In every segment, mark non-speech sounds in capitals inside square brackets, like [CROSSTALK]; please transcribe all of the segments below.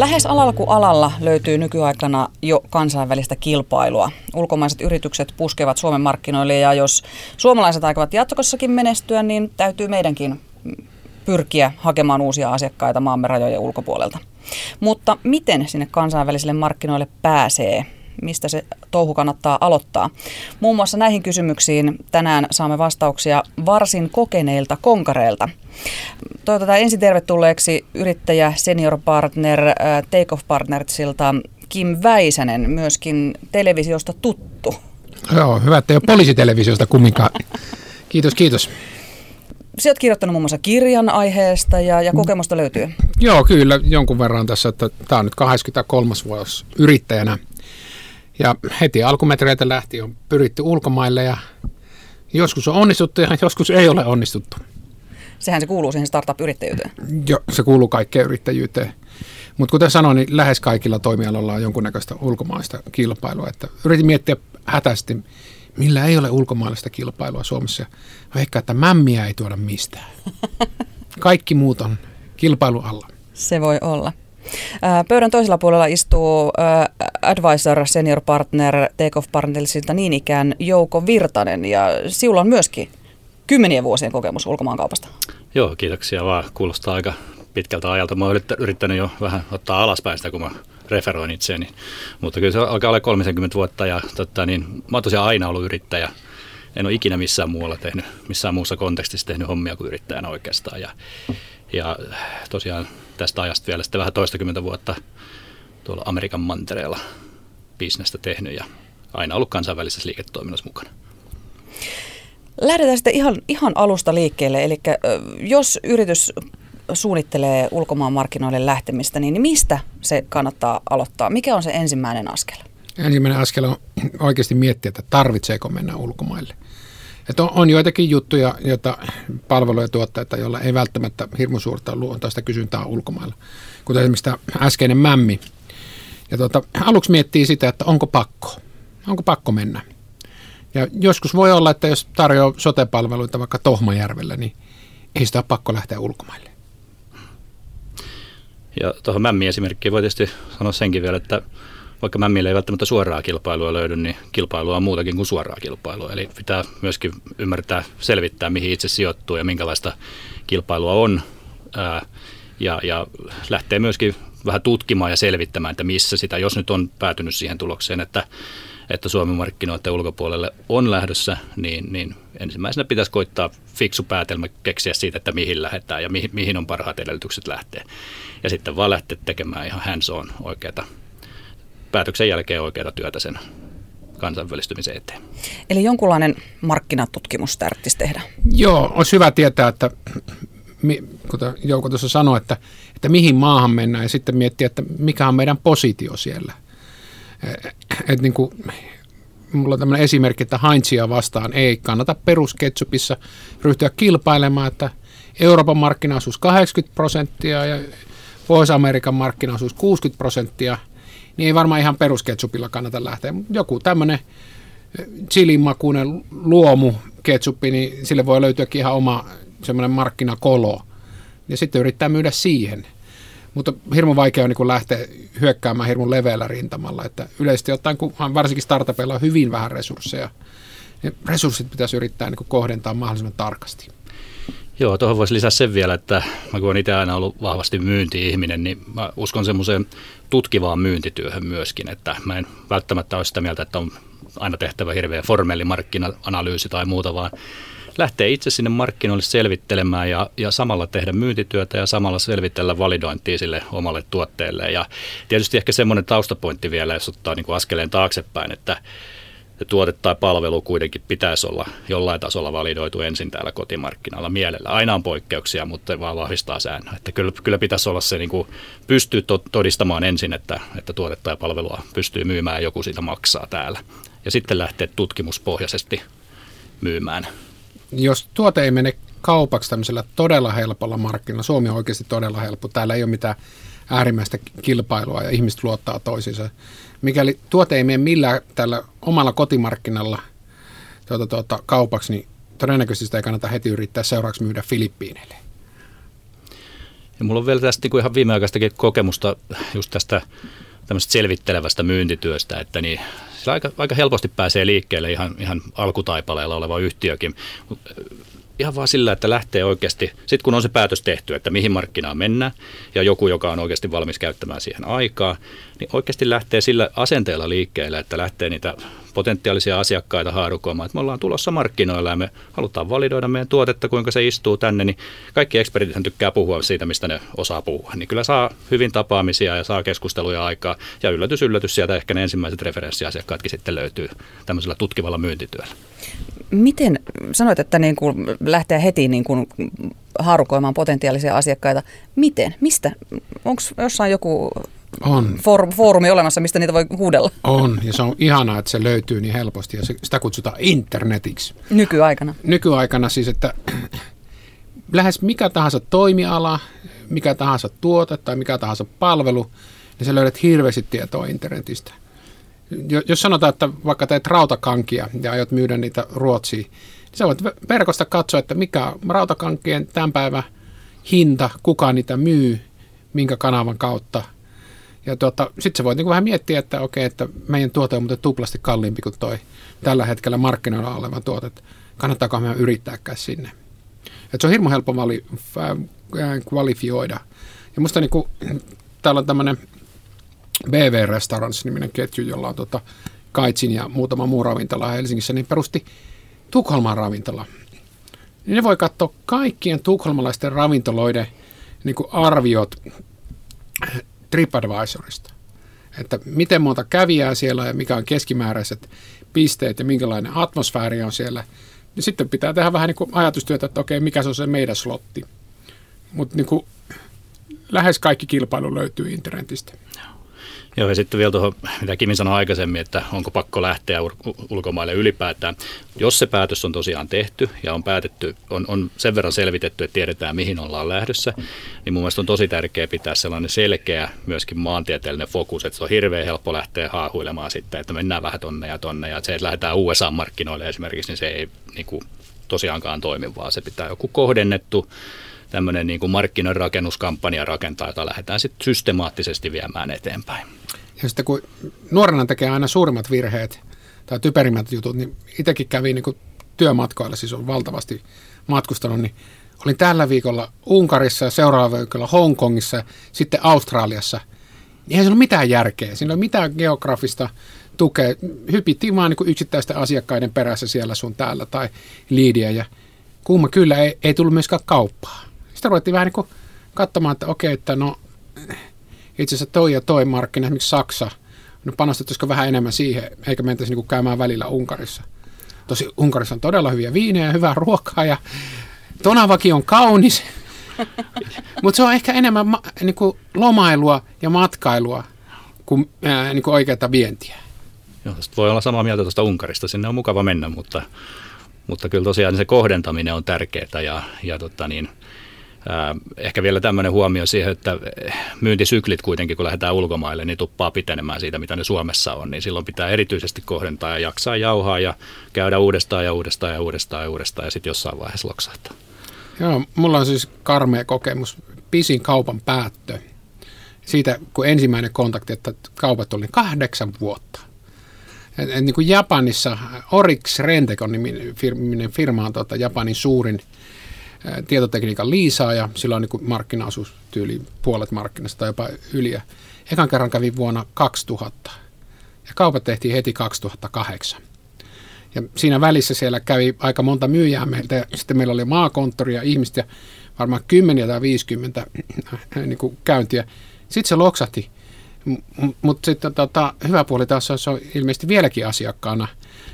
Lähes alalla kuin alalla löytyy nykyaikana jo kansainvälistä kilpailua. Ulkomaiset yritykset puskevat Suomen markkinoille ja jos suomalaiset aikovat jatkossakin menestyä, niin täytyy meidänkin pyrkiä hakemaan uusia asiakkaita maamme rajojen ulkopuolelta. Mutta miten sinne kansainvälisille markkinoille pääsee? Mistä se touhu kannattaa aloittaa? Muun muassa näihin kysymyksiin tänään saamme vastauksia varsin kokeneilta konkareilta. Toivotetaan ensin tervetulleeksi yrittäjä senior partner äh, Takeoff Partnersilta Kim Väisänen, myöskin televisiosta tuttu. Joo, hyvä, että ei ole poliisitelevisiosta kumminkaan. Kiitos, kiitos. Sä oot kirjoittanut muun muassa kirjan aiheesta ja, ja kokemusta löytyy. Joo, kyllä jonkun verran tässä, että tämä on nyt 23. vuosi yrittäjänä. Ja heti alkumetreitä lähti on pyritty ulkomaille ja joskus on onnistuttu ja joskus ei ole onnistuttu. Sehän se kuuluu siihen startup-yrittäjyyteen. Joo, se kuuluu kaikkeen yrittäjyyteen. Mutta kuten sanoin, niin lähes kaikilla toimialoilla on jonkunnäköistä ulkomaista kilpailua. Että yritin miettiä hätäisesti, millä ei ole ulkomaalaista kilpailua Suomessa. Ehkä, että mämmiä ei tuoda mistään. [LAUGHS] Kaikki muut on kilpailu alla. Se voi olla. Pöydän toisella puolella istuu advisor, senior partner, takeoff partnersilta niin ikään Jouko Virtanen ja sinulla on myöskin kymmenien vuosien kokemus ulkomaankaupasta. Joo, kiitoksia vaan. Kuulostaa aika pitkältä ajalta. Mä oon yrittänyt jo vähän ottaa alaspäin sitä, kun mä referoin itseäni. Mutta kyllä se alkaa olla 30 vuotta ja totta, niin, mä oon tosiaan aina ollut yrittäjä. En ole ikinä missään muualla tehnyt, missään muussa kontekstissa tehnyt hommia kuin yrittäjänä oikeastaan. Ja, ja tosiaan tästä ajasta vielä sitten vähän toistakymmentä vuotta tuolla Amerikan mantereella bisnestä tehnyt ja aina ollut kansainvälisessä liiketoiminnassa mukana. Lähdetään sitten ihan, ihan alusta liikkeelle. Eli jos yritys suunnittelee ulkomaan markkinoille lähtemistä, niin mistä se kannattaa aloittaa? Mikä on se ensimmäinen askel? Ensimmäinen askel on oikeasti miettiä, että tarvitseeko mennä ulkomaille. Että on, on joitakin juttuja, joita palveluja tuottajat, joilla ei välttämättä hirmu suurta luontaista kysyntää ulkomailla. Kuten esimerkiksi tämä äskeinen mämmi. Ja tuota, aluksi miettii sitä, että onko pakko. Onko pakko mennä. Ja joskus voi olla, että jos tarjoaa sotepalveluita vaikka Tohmajärvellä, niin ei sitä ole pakko lähteä ulkomaille. Ja tuohon mämmi esimerkkiin voi tietysti sanoa senkin vielä, että vaikka mämmille ei välttämättä suoraa kilpailua löydy, niin kilpailua on muutakin kuin suoraa kilpailua. Eli pitää myöskin ymmärtää, selvittää, mihin itse sijoittuu ja minkälaista kilpailua on. Ää, ja, ja lähtee myöskin vähän tutkimaan ja selvittämään, että missä sitä, jos nyt on päätynyt siihen tulokseen, että että Suomen markkinoiden ulkopuolelle on lähdössä, niin, niin ensimmäisenä pitäisi koittaa fiksu päätelmä keksiä siitä, että mihin lähdetään ja mihin, mihin on parhaat edellytykset lähteä. Ja sitten vaan lähteä tekemään ihan hands on oikeata, päätöksen jälkeen oikeata työtä sen kansainvälistymisen eteen. Eli jonkunlainen markkinatutkimus tarvitsisi tehdä? Joo, olisi hyvä tietää, että kuten Jouko tuossa sanoi, että, että mihin maahan mennään ja sitten miettiä, että mikä on meidän positio siellä – että niin kuin, mulla on tämmöinen esimerkki, että Heinzia vastaan ei kannata perusketsupissa ryhtyä kilpailemaan, että Euroopan markkinaosuus 80 prosenttia ja Pohjois-Amerikan markkinaosuus 60 prosenttia, niin ei varmaan ihan perusketsupilla kannata lähteä. Joku tämmöinen chilimakuinen luomu ketsuppi, niin sille voi löytyäkin ihan oma semmoinen markkinakolo. Ja sitten yrittää myydä siihen – mutta hirmu vaikea on niin lähteä hyökkäämään hirmu leveällä rintamalla. Että yleisesti ottaen, kun varsinkin startupeilla on hyvin vähän resursseja, niin resurssit pitäisi yrittää niin kohdentaa mahdollisimman tarkasti. Joo, tuohon voisi lisätä sen vielä, että mä kun olen itse aina ollut vahvasti myynti-ihminen, niin mä uskon semmoiseen tutkivaan myyntityöhön myöskin, että mä en välttämättä ole sitä mieltä, että on aina tehtävä hirveä formelli markkina-analyysi tai muuta, vaan lähteä itse sinne markkinoille selvittelemään ja, ja samalla tehdä myyntityötä ja samalla selvitellä validointia sille omalle tuotteelle. Ja tietysti ehkä semmoinen taustapointti vielä, jos ottaa niin kuin askeleen taaksepäin, että tuote tai palvelu kuitenkin pitäisi olla jollain tasolla validoitu ensin täällä kotimarkkinalla mielellä. Aina on poikkeuksia, mutta vaan vahvistaa säännöä. Että kyllä, kyllä pitäisi olla se, niin kuin pystyy todistamaan ensin, että, että tuotetta ja palvelua pystyy myymään ja joku siitä maksaa täällä. Ja sitten lähteä tutkimuspohjaisesti myymään jos tuote ei mene kaupaksi tämmöisellä todella helpolla markkinoilla, Suomi on oikeasti todella helppo, täällä ei ole mitään äärimmäistä kilpailua ja ihmiset luottaa toisiinsa. Mikäli tuote ei mene millään tällä omalla kotimarkkinalla tuota, tuota, kaupaksi, niin todennäköisesti sitä ei kannata heti yrittää seuraavaksi myydä Filippiineille. Ja mulla on vielä tästä niin kuin ihan viimeaikaistakin kokemusta just tästä tämmöistä selvittelevästä myyntityöstä, että niin sillä aika, aika helposti pääsee liikkeelle ihan, ihan alkutaipaleella oleva yhtiökin ihan vaan sillä, että lähtee oikeasti, sitten kun on se päätös tehty, että mihin markkinaan mennään, ja joku, joka on oikeasti valmis käyttämään siihen aikaa, niin oikeasti lähtee sillä asenteella liikkeelle, että lähtee niitä potentiaalisia asiakkaita haarukoimaan, että me ollaan tulossa markkinoilla ja me halutaan validoida meidän tuotetta, kuinka se istuu tänne, niin kaikki ekspertit tykkää puhua siitä, mistä ne osaa puhua. Niin kyllä saa hyvin tapaamisia ja saa keskusteluja aikaa ja yllätys, yllätys sieltä ehkä ne ensimmäiset referenssiasiakkaatkin sitten löytyy tämmöisellä tutkivalla myyntityöllä. Miten, sanoit, että niin kuin lähtee heti niin kuin haarukoimaan potentiaalisia asiakkaita. Miten? Mistä? Onko jossain joku on. For, foorumi olemassa, mistä niitä voi huudella? On, ja se on ihanaa, että se löytyy niin helposti, ja se, sitä kutsutaan internetiksi. Nykyaikana? Nykyaikana siis, että [CLEARS THROAT] lähes mikä tahansa toimiala, mikä tahansa tuote tai mikä tahansa palvelu, niin sä löydät hirveästi tietoa internetistä. Jos sanotaan, että vaikka teet rautakankia ja aiot myydä niitä Ruotsiin, niin sä voit verkosta katsoa, että mikä on rautakankien tämän päivän hinta, kuka niitä myy, minkä kanavan kautta – ja tuota, sitten sä voit niin vähän miettiä, että okei, että meidän tuote on muuten tuplasti kalliimpi kuin toi tällä hetkellä markkinoilla oleva tuote. Kannattaako meidän yrittääkään sinne. Et se on hirmu helppo vali, äh, kvalifioida. Ja musta niin kuin, [CLEARS THROAT] täällä on tämmöinen BV Restaurants-niminen ketju, jolla on tuota Kaitsin ja muutama muu ravintola Helsingissä, niin perusti Tukholman ravintola. Niin ne voi katsoa kaikkien tukholmalaisten ravintoloiden niin kuin arviot TripAdvisorista. Että miten monta kävijää siellä ja mikä on keskimääräiset pisteet ja minkälainen atmosfääri on siellä. Ja sitten pitää tehdä vähän niin kuin ajatustyötä, että okei, mikä se on se meidän slotti. Mutta niin lähes kaikki kilpailu löytyy internetistä. Joo, ja sitten vielä tuohon, mitä Kimi sanoi aikaisemmin, että onko pakko lähteä ulkomaille ylipäätään. Jos se päätös on tosiaan tehty ja on päätetty, on, on sen verran selvitetty, että tiedetään mihin ollaan lähdössä, niin mun mielestä on tosi tärkeää pitää sellainen selkeä myöskin maantieteellinen fokus, että se on hirveän helppo lähteä haahuilemaan sitten, että mennään vähän tonne ja tonne, ja se, että lähdetään USA-markkinoille esimerkiksi, niin se ei niin kuin, tosiaankaan toimi, vaan se pitää joku kohdennettu tämmöinen niin kuin markkinarakennuskampanja rakentaa, jota lähdetään sitten systemaattisesti viemään eteenpäin. Ja sitten kun nuorena tekee aina suurimmat virheet tai typerimmät jutut, niin itsekin kävin niin työmatkoilla, siis on valtavasti matkustanut, niin olin tällä viikolla Unkarissa ja seuraavalla viikolla Hongkongissa sitten Australiassa. Eihän se ole mitään järkeä, siinä ei ole mitään geografista tukea. Hypittiin vaan niin yksittäisten asiakkaiden perässä siellä sun täällä tai liidiä ja kumma kyllä ei, ei tullut myöskään kauppaa. Sitten ruvettiin vähän niin katsomaan, että okei, että no itse asiassa toi ja toi markkina, esimerkiksi Saksa, no panostettaisiko vähän enemmän siihen, eikä mentäisi niin käymään välillä Unkarissa. Tosi Unkarissa on todella hyviä viinejä ja hyvää ruokaa ja Tonavaki on kaunis, [LAUGHS] mutta se on ehkä enemmän ma- niin kuin lomailua ja matkailua kuin, ää, niin kuin oikeaa vientiä. Joo, voi olla samaa mieltä tuosta Unkarista, sinne on mukava mennä, mutta, mutta kyllä tosiaan se kohdentaminen on tärkeää ja, ja tota niin, Ehkä vielä tämmöinen huomio siihen, että myyntisyklit kuitenkin, kun lähdetään ulkomaille, niin tuppaa pitenemään siitä, mitä ne Suomessa on. Niin silloin pitää erityisesti kohdentaa ja jaksaa jauhaa ja käydä uudestaan ja uudestaan ja uudestaan ja uudestaan ja sitten jossain vaiheessa loksahtaa. Joo, mulla on siis karmea kokemus. Pisin kaupan päättö. Siitä, kun ensimmäinen kontakti, että kaupat oli kahdeksan vuotta. Et, et, niin kuin Japanissa Orix Rentekon niminen firma on tuota, Japanin suurin – tietotekniikan liisaaja, sillä on niin markkinaosuus tyyli puolet markkinasta tai jopa yli. Ekan kerran kävi vuonna 2000 ja kaupat tehtiin heti 2008. Ja siinä välissä siellä kävi aika monta myyjää meiltä ja sitten meillä oli maakonttori ja ihmistä varmaan 10 tai 50 niin kuin käyntiä. Sitten se loksahti, mutta sitten tota, hyvä puoli taas on, se on ilmeisesti vieläkin asiakkaana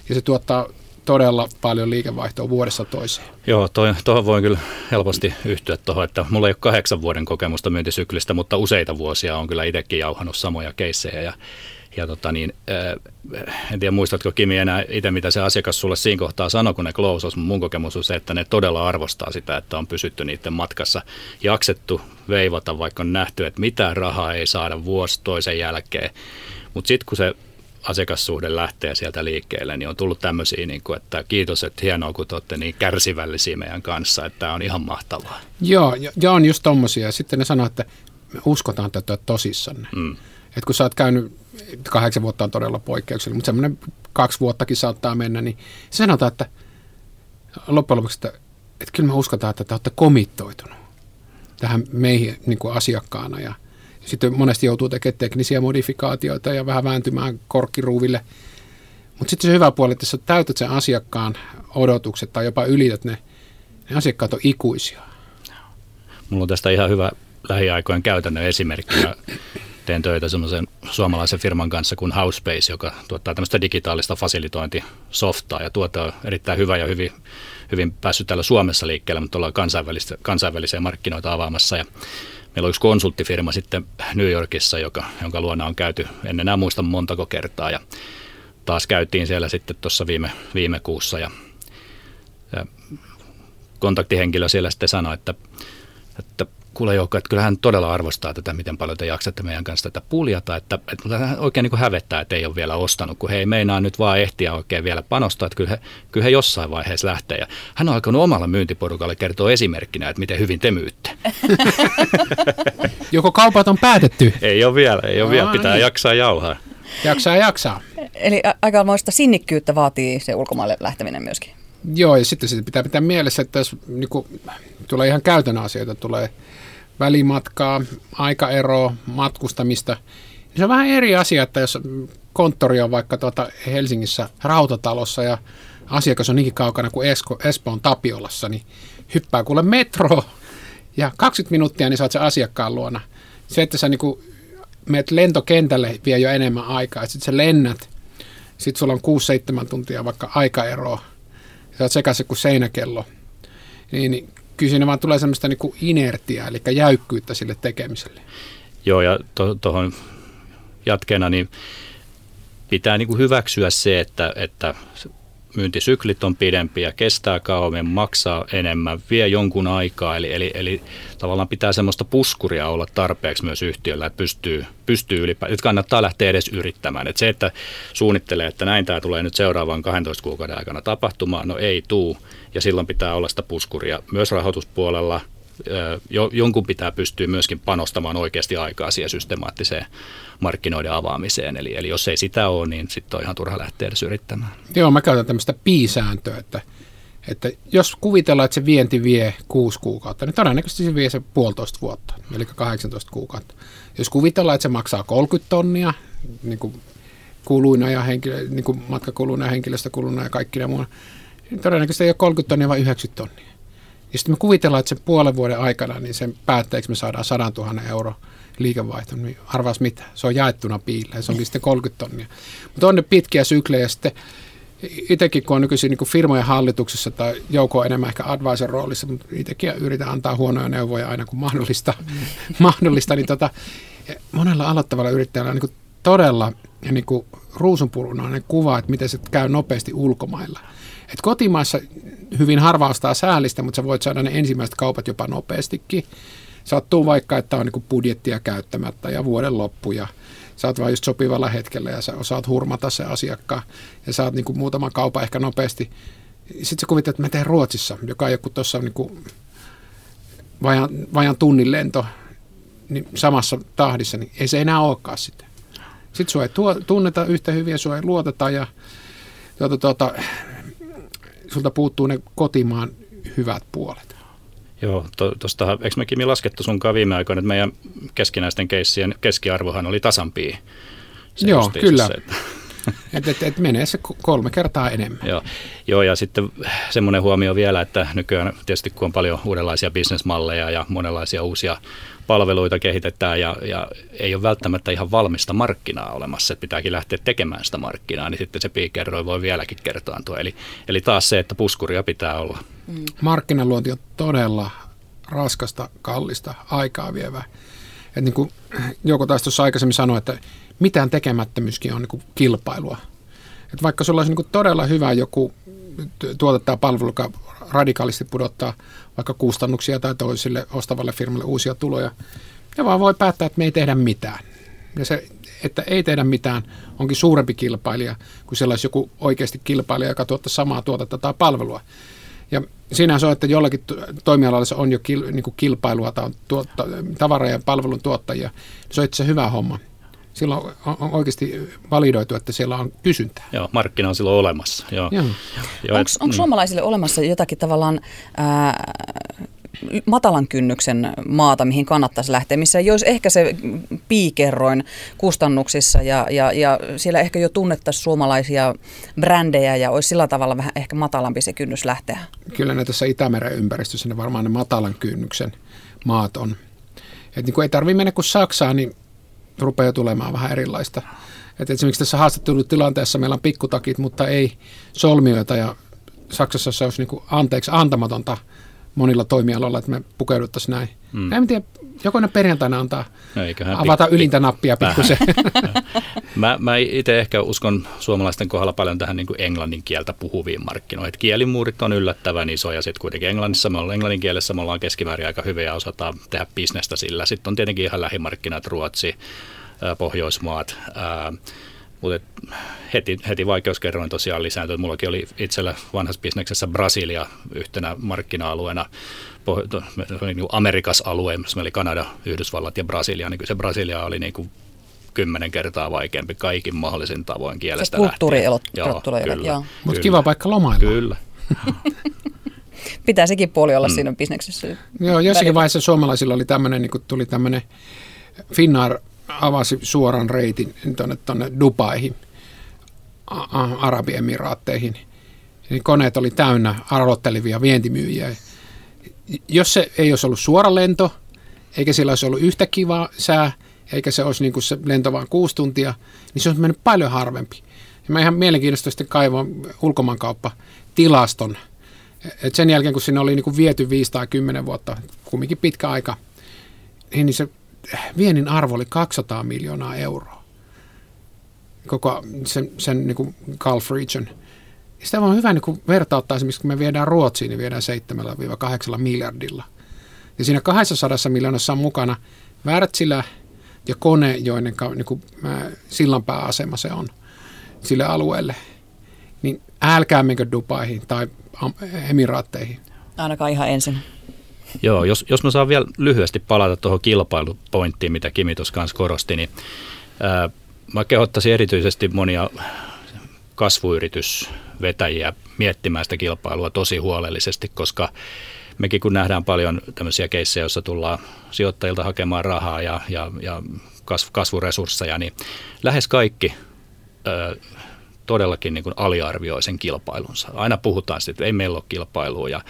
ja se tuottaa todella paljon liikevaihtoa vuodessa toiseen. Joo, tuohon voin kyllä helposti yhtyä tuohon, että mulla ei ole kahdeksan vuoden kokemusta myyntisyklistä, mutta useita vuosia on kyllä itsekin jauhannut samoja keissejä ja ja tota niin, äh, en tiedä muistatko Kimi enää itse, mitä se asiakas sulle siinä kohtaa sanoi, kun ne close mun kokemus on se, että ne todella arvostaa sitä, että on pysytty niiden matkassa, jaksettu veivata, vaikka on nähty, että mitään rahaa ei saada vuosi toisen jälkeen. Mutta sitten kun se asiakassuhde lähtee sieltä liikkeelle, niin on tullut tämmöisiä, niin kuin, että kiitos, että hienoa, kun te olette niin kärsivällisiä meidän kanssa, että tämä on ihan mahtavaa. Joo, ja, ja on just tommosia. Sitten ne sanoo, että me uskotaan tätä tosissanne. Mm. Et kun sä oot käynyt, kahdeksan vuotta on todella poikkeuksellinen, mutta semmoinen kaksi vuottakin saattaa mennä, niin sanotaan, että loppujen lopuksi, että, että kyllä me uskotaan, että te olette komittoitunut tähän meihin niin kuin asiakkaana ja sitten monesti joutuu tekemään teknisiä modifikaatioita ja vähän vääntymään korkkiruuville. Mutta sitten se hyvä puoli, että jos täytät sen asiakkaan odotukset tai jopa ylität ne, ne asiakkaat on ikuisia. Mulla on tästä ihan hyvä lähiaikojen käytännön esimerkki. Mä teen töitä semmoisen suomalaisen firman kanssa kuin Housespace, joka tuottaa tämmöistä digitaalista fasilitointisoftaa ja tuota on erittäin hyvä ja hyvin, hyvin päässyt täällä Suomessa liikkeelle, mutta ollaan kansainvälisiä markkinoita avaamassa ja meillä on yksi konsulttifirma sitten New Yorkissa, joka, jonka luona on käyty, en enää muista montako kertaa ja taas käytiin siellä sitten tuossa viime, viime kuussa ja, ja kontaktihenkilö siellä sitten sanoi, että, että kuule Joukko, että kyllähän todella arvostaa tätä, miten paljon te jaksatte meidän kanssa tätä puljata, että, että hän oikein niin kuin hävettää, että ei ole vielä ostanut, kun he ei meinaa nyt vaan ehtiä oikein vielä panostaa, että kyllä he, kyllä he jossain vaiheessa lähtee. Ja hän on alkanut omalla myyntiporukalle kertoa esimerkkinä, että miten hyvin te myytte. [LAUGHS] Joko kaupat on päätetty? ei ole vielä, ei ole no, vielä, pitää niin. jaksaa jauhaa. Jaksaa, jaksaa. Eli aikamoista sinnikkyyttä vaatii se ulkomaille lähteminen myöskin. Joo, ja sitten sitä pitää pitää mielessä, että jos niin kuin, tulee ihan käytännön asioita, tulee välimatkaa, aikaeroa, matkustamista. Se on vähän eri asia, että jos konttori on vaikka tuota Helsingissä rautatalossa ja asiakas on niinkin kaukana kuin Esko, Espoon Tapiolassa, niin hyppää kuule metro ja 20 minuuttia, niin saat sen asiakkaan luona. Se, että sä niin meet lentokentälle vie jo enemmän aikaa, sitten sä lennät, sitten sulla on 6-7 tuntia vaikka aikaeroa, sä oot sekaisin kuin seinäkello, niin, niin kyllä siinä vaan tulee semmoista niin inertiaa, eli jäykkyyttä sille tekemiselle. Joo, ja tuohon to, jatkeena niin pitää niin kuin hyväksyä se, että, että myyntisyklit on pidempiä, kestää kauemmin, maksaa enemmän, vie jonkun aikaa. Eli, eli, eli tavallaan pitää semmoista puskuria olla tarpeeksi myös yhtiöllä, että pystyy, pystyy ylipäätään, että kannattaa lähteä edes yrittämään. Että se, että suunnittelee, että näin tämä tulee nyt seuraavan 12 kuukauden aikana tapahtumaan, no ei tuu. Ja silloin pitää olla sitä puskuria myös rahoituspuolella – jonkun pitää pystyä myöskin panostamaan oikeasti aikaa siihen systemaattiseen markkinoiden avaamiseen. Eli, eli jos ei sitä ole, niin sitten on ihan turha lähteä edes yrittämään. Joo, mä käytän tämmöistä piisääntöä, että, että jos kuvitellaan, että se vienti vie kuusi kuukautta, niin todennäköisesti se vie se puolitoista vuotta, eli 18 kuukautta. Jos kuvitellaan, että se maksaa 30 tonnia, niin kuin kuluina ja henkilö, niin kuin matkakuluina ja henkilöstökuluina ja kaikki ne muuna, niin todennäköisesti ei ole 30 tonnia, vaan 90 tonnia. Ja sitten me kuvitellaan, että sen puolen vuoden aikana, niin sen päätteeksi me saadaan 100 000 euro liikevaihto, niin arvaas mitä, se on jaettuna piille, se onkin sitten 30 tonnia. Mutta on ne pitkiä syklejä sitten, itsekin kun on nykyisin niin firmojen hallituksessa tai joko enemmän ehkä advisor roolissa, mutta itsekin yritän antaa huonoja neuvoja aina kun mahdollista, mm. [LAUGHS] mahdollista niin tota, monella aloittavalla yrittäjällä on niin todella niin kuin ruusunpurunainen kuva, että miten se käy nopeasti ulkomailla. Et kotimaassa hyvin harva ostaa säällistä, mutta sä voit saada ne ensimmäiset kaupat jopa nopeastikin. Sattuu vaikka, että on niin budjettia käyttämättä ja vuoden loppu ja sä oot vaan just sopivalla hetkellä ja sä osaat hurmata se asiakkaan ja saat niin kuin muutaman kaupan ehkä nopeasti. Sitten sä kuvittelet, että mä teen Ruotsissa, joka ole kuin tuossa niin vajan, vajan tunnin lento niin samassa tahdissa, niin ei se enää olekaan sitä. Sitten sua ei tuo, tunneta yhtä hyvin sua ei luoteta ja tuota, tuota, sulta puuttuu ne kotimaan hyvät puolet. Joo, tuosta, eikö me Kimi laskettu sunkaan viime aikoina, että meidän keskinäisten keissien keskiarvohan oli tasampia? Joo, kyllä. Se, että [LAUGHS] että et, et menee se kolme kertaa enemmän. Joo. Joo, ja sitten semmoinen huomio vielä, että nykyään tietysti kun on paljon uudenlaisia bisnesmalleja ja monenlaisia uusia palveluita kehitetään ja, ja ei ole välttämättä ihan valmista markkinaa olemassa, että pitääkin lähteä tekemään sitä markkinaa, niin sitten se piikerroi voi vieläkin kertaantua. Eli, eli taas se, että puskuria pitää olla. Mm. Markkinaluonti on todella raskasta, kallista, aikaa vievää. Et niin kuin joku taas tuossa aikaisemmin sanoi, että mitään tekemättömyyskin on niin kuin kilpailua. Et vaikka sulla olisi niin kuin todella hyvä joku tuote tai palvelu, joka radikaalisti pudottaa vaikka kustannuksia tai toisille ostavalle firmalle uusia tuloja, ja vaan voi päättää, että me ei tehdä mitään. Ja se, että ei tehdä mitään, onkin suurempi kilpailija kuin sellaisi joku oikeasti kilpailija, joka tuottaa samaa tuotetta tai palvelua. Ja siinä se on, että jollakin toimialalla on jo kil, niin kilpailua tai on tuotta, tavara- ja palvelun tuottajia. Se on itse hyvä homma. Silloin on oikeasti validoitu, että siellä on kysyntää. Joo, markkina on silloin olemassa. Joo. Joo. Joo, onko, onko mm. suomalaisille olemassa jotakin tavallaan ää, matalan kynnyksen maata, mihin kannattaisi lähteä, missä ei olisi ehkä se piikerroin kustannuksissa ja, ja, ja siellä ehkä jo tunnettaisiin suomalaisia brändejä ja olisi sillä tavalla vähän ehkä matalampi se kynnys lähteä? Kyllä ne tässä Itämeren ympäristössä ne varmaan ne matalan kynnyksen maat on. Et niin kun ei tarvitse mennä kuin Saksaan, niin rupeaa tulemaan vähän erilaista. Et esimerkiksi tässä haastattelutilanteessa meillä on pikkutakit, mutta ei solmioita ja Saksassa se olisi niin kuin anteeksi antamatonta monilla toimialoilla, että me pukeuduttaisiin näin. Mm. En tiedä, jokainen perjantaina antaa no, avata pik- ylintä nappia pikkusen. [LAUGHS] mä, mä itse ehkä uskon suomalaisten kohdalla paljon tähän niin kuin englannin kieltä puhuviin markkinoihin. Et kielimuurit on yllättävän isoja. Sitten kuitenkin englannissa me ollaan, englannin kielessä me ollaan keskimäärin aika hyviä ja osataan tehdä bisnestä sillä. Sitten on tietenkin ihan lähimarkkinat, Ruotsi, Pohjoismaat, mutta heti, heti vaikeuskerroin tosiaan lisääntyi. Mullakin oli itsellä vanhassa bisneksessä Brasilia yhtenä markkina-alueena, niin Amerikas alue, missä oli Kanada, Yhdysvallat ja Brasilia, niin se Brasilia oli niin kuin kymmenen kertaa vaikeampi kaikin mahdollisin tavoin kielestä lähtien. Kulttuurielot joo. Mutta kiva paikka lomailla. Kyllä. [LAUGHS] Pitää sekin puoli olla mm. siinä bisneksessä. Joo, jossakin vaiheessa suomalaisilla oli tämmöinen, niin tuli tämmöinen Finnair avasi suoran reitin tuonne, tuonne Dubaihin, Arabiemiraatteihin. Niin koneet oli täynnä arvottelevia vientimyyjiä. Jos se ei olisi ollut suora lento, eikä sillä olisi ollut yhtä kivaa sää, eikä se olisi niin kuin se lento vain kuusi tuntia, niin se olisi mennyt paljon harvempi. Ja mä ihan mielenkiintoista sitten kaivoin ulkomaankauppa tilaston. Et sen jälkeen, kun sinne oli niin kuin viety 5 tai 10 vuotta, kumminkin pitkä aika, niin se viennin arvo oli 200 miljoonaa euroa. Koko sen, sen niin kuin Gulf Region. Sitä on hyvä niin kuin vertauttaa esimerkiksi, kun me viedään Ruotsiin, niin viedään 7-8 miljardilla. Ja siinä 200 miljoonassa on mukana Wärtsilä ja kone, joiden niin kuin, sillanpääasema se on sille alueelle. Niin älkää menkö Dubaihin tai Emiraatteihin. Ainakaan ihan ensin. Joo, jos, jos mä saan vielä lyhyesti palata tuohon kilpailupointtiin, mitä Kimi tuossa kanssa korosti, niin ää, mä kehottaisin erityisesti monia kasvuyritysvetäjiä miettimään sitä kilpailua tosi huolellisesti, koska mekin kun nähdään paljon tämmöisiä keissejä, joissa tullaan sijoittajilta hakemaan rahaa ja, ja, ja kasvuresursseja, niin lähes kaikki ö, todellakin niin kuin aliarvioi sen kilpailunsa. Aina puhutaan siitä, että ei meillä ole kilpailua ja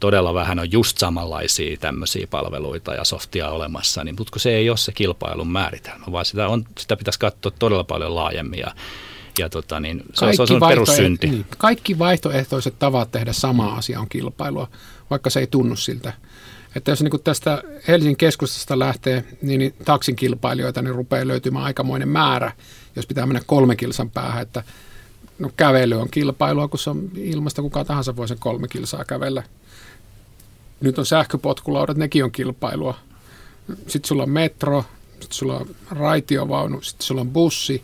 todella vähän on just samanlaisia tämmöisiä palveluita ja softia olemassa, niin, mutta se ei ole se kilpailun määritelmä, vaan sitä, on, sitä pitäisi katsoa todella paljon laajemmin ja, ja tota, niin, se, kaikki on, se on perussynti. Niin, kaikki vaihtoehtoiset tavat tehdä sama asia on kilpailua, vaikka se ei tunnu siltä. Että jos niin tästä Helsingin keskustasta lähtee, niin, niin taksin kilpailijoita niin rupeaa löytymään aikamoinen määrä, jos pitää mennä kolme kilsan päähän, että no kävely on kilpailua, kun se on ilmasta, kuka tahansa voi sen kolme kilsaa kävellä nyt on sähköpotkulaudat, nekin on kilpailua. Sitten sulla on metro, sitten sulla on raitiovaunu, sitten sulla on bussi,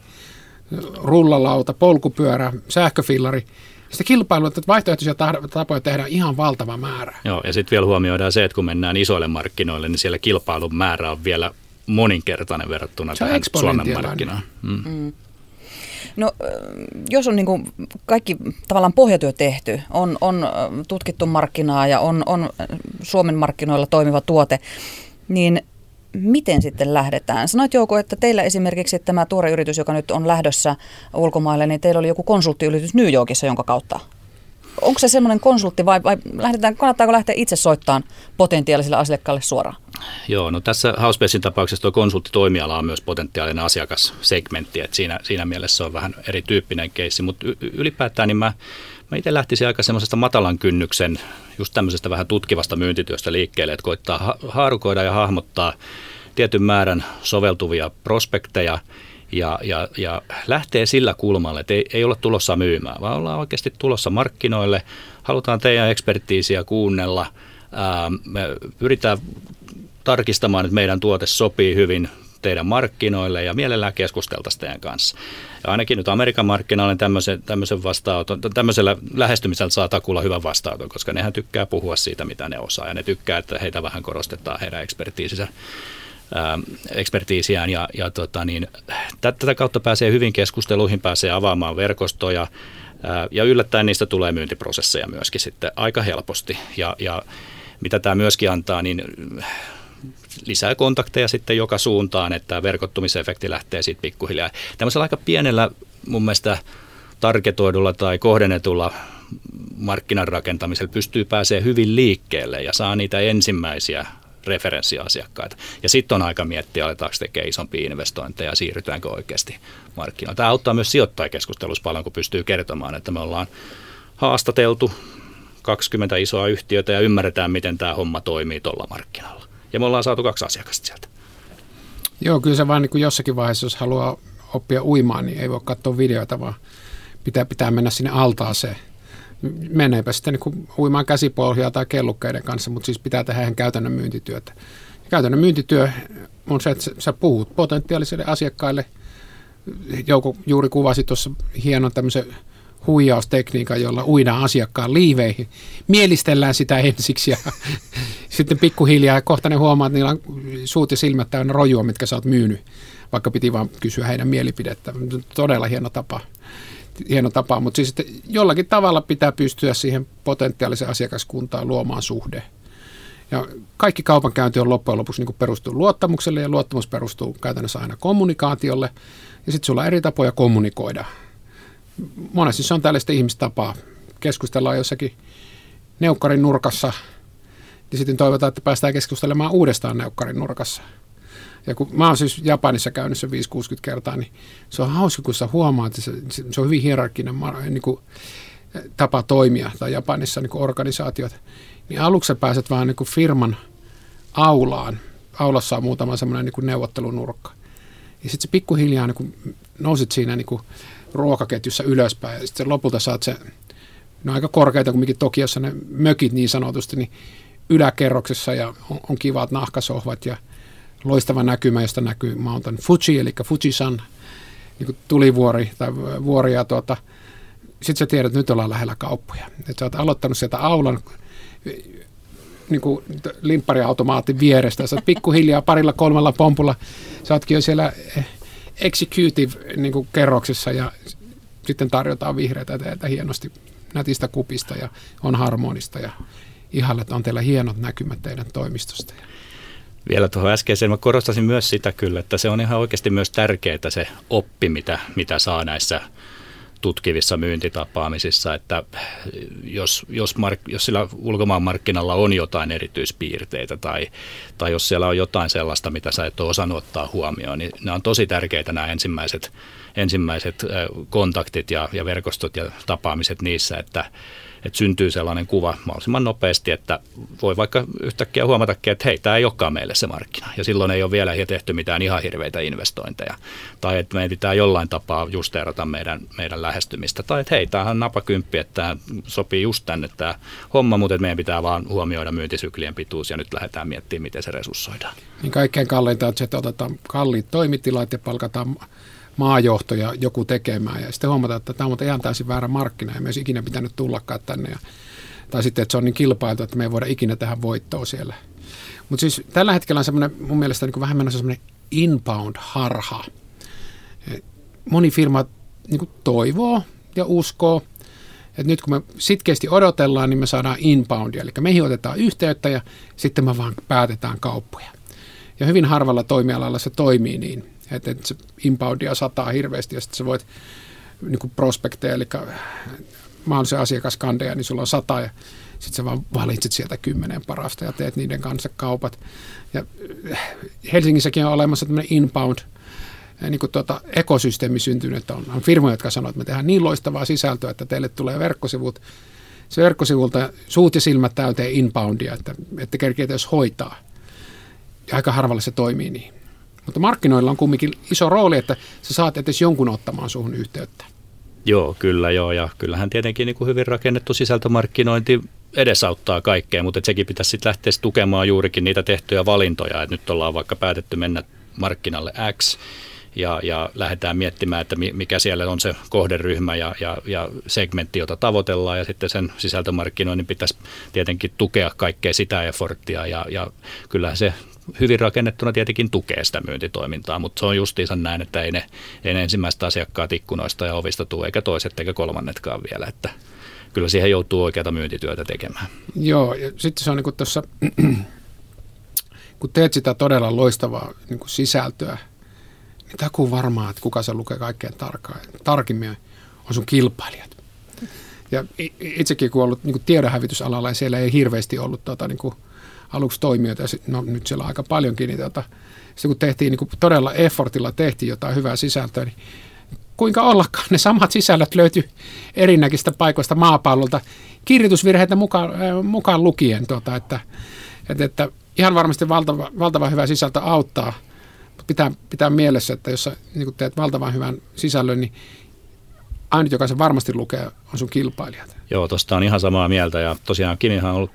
rullalauta, polkupyörä, sähköfillari. Sitä kilpailua, että vaihtoehtoisia tapoja tehdään ihan valtava määrä. Joo, ja sitten vielä huomioidaan se, että kun mennään isoille markkinoille, niin siellä kilpailun määrä on vielä moninkertainen verrattuna tähän Suomen markkinaan. Mm. Mm. No jos on niin kuin kaikki tavallaan pohjatyö tehty, on, on tutkittu markkinaa ja on, on Suomen markkinoilla toimiva tuote, niin miten sitten lähdetään? Sanoit Jouko, että teillä esimerkiksi tämä tuore yritys, joka nyt on lähdössä ulkomaille, niin teillä oli joku konsulttiyritys New Yorkissa, jonka kautta onko se semmoinen konsultti vai, vai lähdetään, kannattaako lähteä itse soittamaan potentiaalisille asiakkaille suoraan? Joo, no tässä Housebasein tapauksessa tuo konsulttitoimiala on myös potentiaalinen asiakassegmentti, että siinä, siinä mielessä on vähän erityyppinen keissi, mutta ylipäätään niin mä, mä itse lähtisin aika semmoisesta matalan kynnyksen, just tämmöisestä vähän tutkivasta myyntityöstä liikkeelle, että koittaa ha- haarukoida ja hahmottaa tietyn määrän soveltuvia prospekteja – ja, ja, ja lähtee sillä kulmalla, että ei, ei olla tulossa myymään, vaan ollaan oikeasti tulossa markkinoille, halutaan teidän ekspertiisiä kuunnella, ää, me pyritään tarkistamaan, että meidän tuote sopii hyvin teidän markkinoille ja mielellään keskusteltaisiin teidän kanssa. Ja ainakin nyt Amerikan markkinoilla tämmöisen, tämmöisen vastaanoton, tämmöisellä lähestymisellä saa takulla hyvän vastaanoton, koska nehän tykkää puhua siitä, mitä ne osaa ja ne tykkää, että heitä vähän korostetaan heidän ekspertiisinsä ekspertiisiään ja, ja tota niin, tätä kautta pääsee hyvin keskusteluihin, pääsee avaamaan verkostoja ja yllättäen niistä tulee myyntiprosesseja myöskin sitten aika helposti ja, ja mitä tämä myöskin antaa, niin lisää kontakteja sitten joka suuntaan, että verkottumisefekti lähtee siitä pikkuhiljaa. Tämmöisellä aika pienellä mun mielestä targetoidulla tai kohdennetulla markkinan rakentamisella pystyy pääsee hyvin liikkeelle ja saa niitä ensimmäisiä referenssiasiakkaita. Ja sitten on aika miettiä, aletaanko tekemään isompia investointeja ja siirrytäänkö oikeasti markkinoille. Tämä auttaa myös sijoittajakeskustelussa paljon, kun pystyy kertomaan, että me ollaan haastateltu 20 isoa yhtiötä ja ymmärretään, miten tämä homma toimii tuolla markkinalla. Ja me ollaan saatu kaksi asiakasta sieltä. Joo, kyllä se vaan niin kuin jossakin vaiheessa, jos haluaa oppia uimaan, niin ei voi katsoa videoita, vaan pitää, pitää mennä sinne altaaseen. Meneepä sitten niin uimaan käsipohjaa tai kellukkeiden kanssa, mutta siis pitää tehdä ihan käytännön myyntityötä. Käytännön myyntityö on se, että sä puhut potentiaalisille asiakkaille. Jouko juuri kuvasi tuossa hienon tämmöisen huijaustekniikan, jolla uidaan asiakkaan liiveihin. Mielistellään sitä ensiksi ja [LAUGHS] sitten pikkuhiljaa kohta ne huomaa, että niillä on suut ja silmät täynnä rojua, mitkä sä oot myynyt, vaikka piti vaan kysyä heidän mielipidettä. Todella hieno tapa. Hieno tapa, mutta siis että jollakin tavalla pitää pystyä siihen potentiaalisen asiakaskuntaan luomaan suhde. Ja kaikki kaupankäynti on loppujen lopuksi niin perustuu luottamukselle ja luottamus perustuu käytännössä aina kommunikaatiolle. Ja sitten sulla on eri tapoja kommunikoida monesti se on tällaista ihmistapaa. Keskustellaan jossakin neukkarin nurkassa ja sitten toivotaan, että päästään keskustelemaan uudestaan neukkarin nurkassa. Ja kun mä oon siis Japanissa käynyt se 5-60 kertaa, niin se on hauska, kun sä huomaat, että se, se on hyvin hierarkkinen niin kuin, tapa toimia, tai Japanissa niin kuin organisaatiot. Niin aluksi sä pääset vaan niin kuin firman aulaan. Aulassa on muutama semmoinen niin neuvottelunurkka. Ja sitten se pikkuhiljaa niin kuin nousit siinä niin kuin ruokaketjussa ylöspäin. Ja sitten lopulta saat se, no aika korkeita kumminkin Tokiossa ne mökit niin sanotusti, niin yläkerroksessa ja on, on kivat nahkasohvat ja loistava näkymä, josta näkyy Mountain Fuji, eli Fujisan niin kuin tulivuori tai vuori. Ja tuota, sitten sä tiedät, että nyt ollaan lähellä kauppoja. Että sä oot aloittanut sieltä aulan niin kuin limppariautomaatin vierestä. Sä oot pikkuhiljaa parilla kolmella pompulla. Sä ootkin jo siellä eh, executive-kerroksessa niin ja sitten tarjotaan vihreitä teitä hienosti nätistä kupista ja on harmonista ja ihalle, että on teillä hienot näkymät teidän toimistosta. Vielä tuohon äskeiseen mä korostasin myös sitä kyllä, että se on ihan oikeasti myös tärkeää se oppi, mitä, mitä saa näissä tutkivissa myyntitapaamisissa, että jos, jos, mark, jos sillä ulkomaan markkinalla on jotain erityispiirteitä tai, tai jos siellä on jotain sellaista, mitä sä et ole osannut ottaa huomioon, niin nämä on tosi tärkeitä nämä ensimmäiset, ensimmäiset kontaktit ja, ja verkostot ja tapaamiset niissä, että, että syntyy sellainen kuva mahdollisimman nopeasti, että voi vaikka yhtäkkiä huomatakin, että hei, tämä ei olekaan meille se markkina. Ja silloin ei ole vielä tehty mitään ihan hirveitä investointeja. Tai että meidän pitää jollain tapaa justeerata meidän, meidän lähestymistä. Tai että hei, tämähän on napakymppi, että tämä sopii just tänne tämä homma, mutta meidän pitää vaan huomioida myyntisyklien pituus ja nyt lähdetään miettimään, miten se resurssoidaan. Niin kaikkein kalleinta on se, että otetaan kalliit toimitilat ja palkataan maajohtoja joku tekemään ja sitten huomata, että tämä on ihan täysin väärä markkina ja me ikinä pitänyt tullakaan tänne. Ja, tai sitten, että se on niin kilpailtu, että me ei voida ikinä tehdä voittoa siellä. Mutta siis tällä hetkellä on semmoinen mun mielestä niin vähän menossa semmoinen inbound-harha. Moni firma niin toivoo ja uskoo, että nyt kun me sitkeästi odotellaan, niin me saadaan inboundia, eli meihin otetaan yhteyttä ja sitten me vaan päätetään kauppoja. Ja hyvin harvalla toimialalla se toimii niin että, että se inboundia sataa hirveästi ja sitten sä voit niin kuin prospekteja, eli mahdollisen asiakaskandeja, niin sulla on sata ja sitten sä vaan valitset sieltä kymmenen parasta ja teet niiden kanssa kaupat. Ja Helsingissäkin on olemassa tämmöinen inbound äh, niin kuin tuota, ekosysteemi syntynyt. On, on firmoja, jotka sanoo, että me tehdään niin loistavaa sisältöä, että teille tulee verkkosivut, se verkkosivulta suut ja silmät täyteen inboundia, että, että kerkeitä jos hoitaa. Ja aika harvalla se toimii niin. Mutta markkinoilla on kumminkin iso rooli, että sä saat edes jonkun ottamaan suhun yhteyttä. Joo, kyllä joo. Ja kyllähän tietenkin niin kuin hyvin rakennettu sisältömarkkinointi edesauttaa kaikkea, mutta sekin pitäisi sitten lähteä tukemaan juurikin niitä tehtyjä valintoja. Että nyt ollaan vaikka päätetty mennä markkinalle X ja, ja lähdetään miettimään, että mikä siellä on se kohderyhmä ja, ja, ja segmentti, jota tavoitellaan ja sitten sen sisältömarkkinoinnin pitäisi tietenkin tukea kaikkea sitä efforttia ja, ja kyllähän se hyvin rakennettuna tietenkin tukee sitä myyntitoimintaa, mutta se on justiinsa näin, että ei ne, ei ne ensimmäistä asiakkaat ikkunoista ja ovista tule, eikä toiset eikä kolmannetkaan vielä, että kyllä siihen joutuu oikeata myyntityötä tekemään. Joo, ja sitten se on niin kuin tuossa, [CLEARS THROAT] kun teet sitä todella loistavaa niin kuin sisältöä, niin takuu varmaan, että kuka se lukee kaikkein tarkkaan, tarkimmin on sun kilpailijat. Ja itsekin kun ollut niin kuin tiedonhävitysalalla ja siellä ei hirveästi ollut tota, niin kuin aluksi toimijoita, ja sit, no nyt siellä on aika paljonkin, niin tota, sitten kun tehtiin niin kuin todella effortilla tehtiin jotain hyvää sisältöä, niin kuinka ollakaan ne samat sisällöt löytyy erinäkistä paikoista maapallolta, kirjoitusvirheitä mukaan, äh, mukaan lukien, tota, että, että, että ihan varmasti valtava, valtava hyvä sisältö auttaa, pitää, pitää mielessä, että jos sä niin teet valtavan hyvän sisällön, niin ainut, joka se varmasti lukee, on sun kilpailijat. Joo, tuosta on ihan samaa mieltä ja tosiaan Kimihan on ollut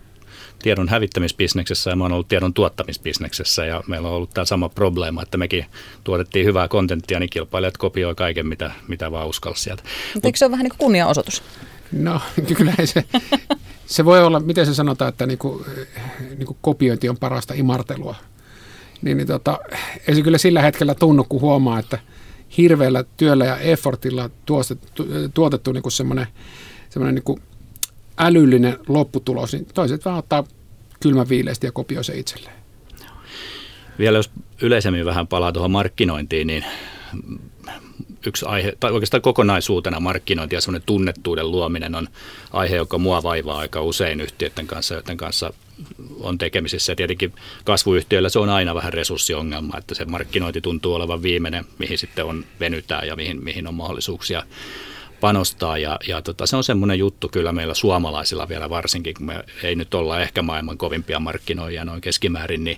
tiedon hävittämisbisneksessä ja mä oon ollut tiedon tuottamisbisneksessä ja meillä on ollut tämä sama probleema, että mekin tuotettiin hyvää kontenttia, niin kilpailijat kopioi kaiken, mitä, mitä vaan uskalsi sieltä. Mutta eikö se ole vähän niin kuin kunniaosoitus? No [LAUGHS] kyllä se, se voi olla, miten se sanotaan, että niin kuin, niin kuin kopiointi on parasta imartelua. Niin, niin tota, ei se kyllä sillä hetkellä tunnu, kun huomaa, että hirveällä työllä ja effortilla tuotettu, tuotettu niin semmoinen, semmoinen niin älyllinen lopputulos, niin toiset vaan ottaa kylmän viileästi ja kopioi se itselleen. Vielä jos yleisemmin vähän palaa tuohon markkinointiin, niin yksi aihe, tai oikeastaan kokonaisuutena markkinointi ja semmoinen tunnettuuden luominen on aihe, joka mua vaivaa aika usein yhtiöiden kanssa, joiden kanssa on tekemisissä. Ja tietenkin kasvuyhtiöillä se on aina vähän resurssiongelma, että se markkinointi tuntuu olevan viimeinen, mihin sitten on venytään ja mihin, mihin on mahdollisuuksia panostaa ja, ja tota, se on semmoinen juttu kyllä meillä suomalaisilla vielä varsinkin, kun me ei nyt olla ehkä maailman kovimpia markkinoijia noin keskimäärin, niin,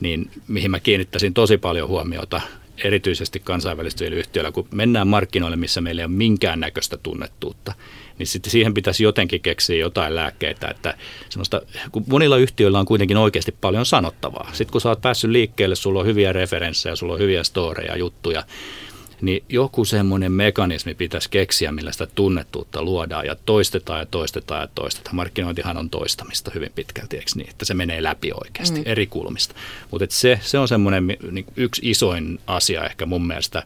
niin mihin mä kiinnittäisin tosi paljon huomiota erityisesti kansainvälistyvillä yhtiöillä, kun mennään markkinoille, missä meillä ei ole minkäännäköistä tunnettuutta, niin sitten siihen pitäisi jotenkin keksiä jotain lääkkeitä, että semmoista, kun monilla yhtiöillä on kuitenkin oikeasti paljon sanottavaa. Sitten kun sä oot päässyt liikkeelle, sulla on hyviä referenssejä, sulla on hyviä storeja, juttuja, niin joku semmoinen mekanismi pitäisi keksiä, millä sitä tunnettuutta luodaan ja toistetaan ja toistetaan ja toistetaan. Markkinointihan on toistamista hyvin pitkälti, eikö niin, että se menee läpi oikeasti mm. eri kulmista. Mutta se, se on semmoinen niin yksi isoin asia ehkä mun mielestä,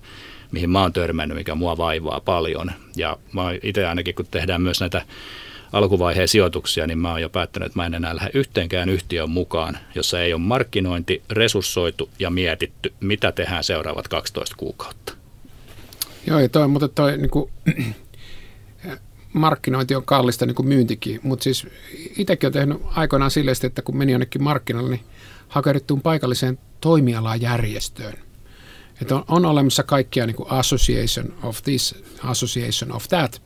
mihin mä oon törmännyt, mikä mua vaivaa paljon. Ja mä itse ainakin, kun tehdään myös näitä alkuvaiheen sijoituksia, niin mä oon jo päättänyt, että mä en enää lähde yhteenkään yhtiön mukaan, jossa ei ole markkinointi, resurssoitu ja mietitty, mitä tehdään seuraavat 12 kuukautta. Joo, ja toi, mutta toi niin kuin, [CLEARS THROAT] markkinointi on kallista niin kuin myyntikin, mutta siis itsekin olen tehnyt aikoinaan sille, että kun meni jonnekin markkinoille, niin hakeuduttuun paikalliseen toimialajärjestöön. Että on, on olemassa kaikkia niin kuin association of this, association of that.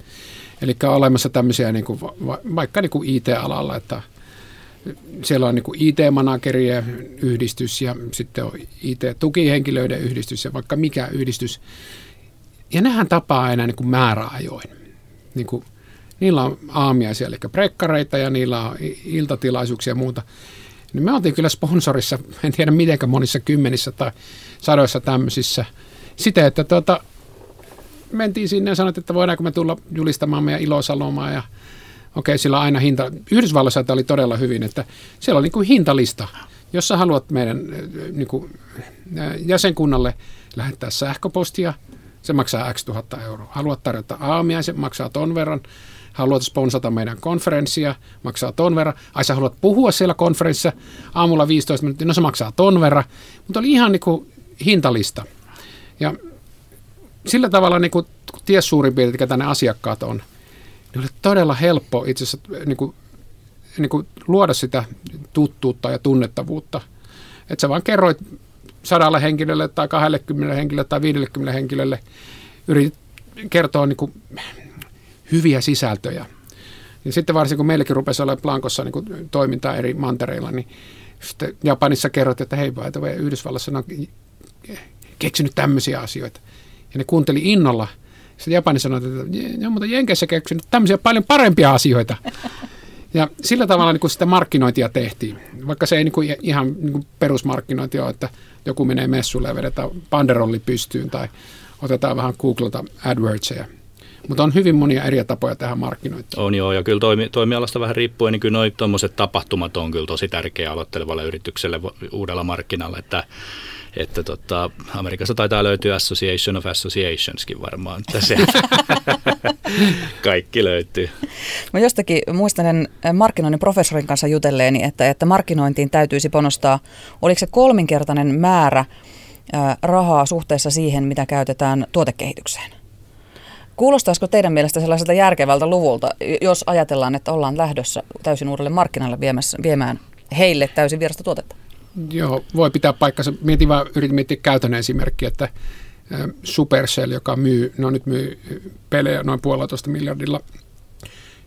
Eli on olemassa tämmöisiä niin kuin, va, vaikka niin kuin IT-alalla, että siellä on niin kuin IT-managerien yhdistys ja sitten on IT-tukihenkilöiden yhdistys ja vaikka mikä yhdistys. Ja nehän tapaa aina niin kuin määräajoin. Niin kuin, niillä on aamiaisia, eli prekkareita ja niillä on iltatilaisuuksia ja muuta. Niin me oltiin kyllä sponsorissa, [LAUGHS] en tiedä mitenkä monissa kymmenissä tai sadoissa tämmöisissä. Sitä, että tuota, mentiin sinne ja sanottiin, että voidaanko me tulla julistamaan meidän ilosalomaa ja okei, okay, sillä on aina hinta. Yhdysvalloissa tämä oli todella hyvin, että siellä oli niin kuin hintalista. Jos sä haluat meidän niin kuin, jäsenkunnalle lähettää sähköpostia – se maksaa X tuhatta euroa. Haluat tarjota aamia, se maksaa ton verran. Haluat sponsata meidän konferenssia, maksaa ton verran. Ai sä haluat puhua siellä konferenssissa aamulla 15 minuuttia, no se maksaa ton verran. Mutta oli ihan niin kuin hintalista. Ja sillä tavalla, niin kuin, kun ties suurin piirtein, ketä ne asiakkaat on, niin oli todella helppo itse asiassa niin kuin, niin kuin luoda sitä tuttuutta ja tunnettavuutta. Että sä vaan kerroit sadalle henkilölle tai 20 henkilölle tai 50 henkilölle yritit kertoa niin kuin hyviä sisältöjä. Ja sitten varsinkin kun meilläkin rupesi olemaan Plankossa niin kuin toimintaa eri mantereilla, niin sitten Japanissa kerrottiin, että hei, vai Yhdysvallassa on keksinyt tämmöisiä asioita. Ja ne kuunteli innolla. Sitten Japani sanoi, että joo, mutta Jenkeissä keksinyt tämmöisiä paljon parempia asioita. Ja sillä tavalla niin kuin sitä markkinointia tehtiin. vaikka se ei niin kuin ihan niin kuin perusmarkkinointi ole, että joku menee messulle ja vedetään banderolli pystyyn tai otetaan vähän Googlelta AdWordsia. Mutta on hyvin monia eri tapoja tähän markkinointiin. On joo, ja kyllä toimi, toimialasta vähän riippuen, niin kyllä tuommoiset tapahtumat on kyllä tosi tärkeä aloittelevalle yritykselle uudella markkinalla, että että tota, Amerikassa taitaa löytyä Association of Associationskin varmaan, se [LAUGHS] kaikki löytyy. Mä jostakin muistan markkinoinnin professorin kanssa jutelleeni, että, että markkinointiin täytyisi panostaa, oliko se kolminkertainen määrä rahaa suhteessa siihen, mitä käytetään tuotekehitykseen. Kuulostaisiko teidän mielestä sellaiselta järkevältä luvulta, jos ajatellaan, että ollaan lähdössä täysin uudelle markkinalle viemässä, viemään heille täysin vierasta tuotetta? Joo, voi pitää paikkansa. Mietin vaan, yritin miettiä käytännön esimerkki, että Supercell, joka myy, no nyt myy pelejä noin puolitoista miljardilla,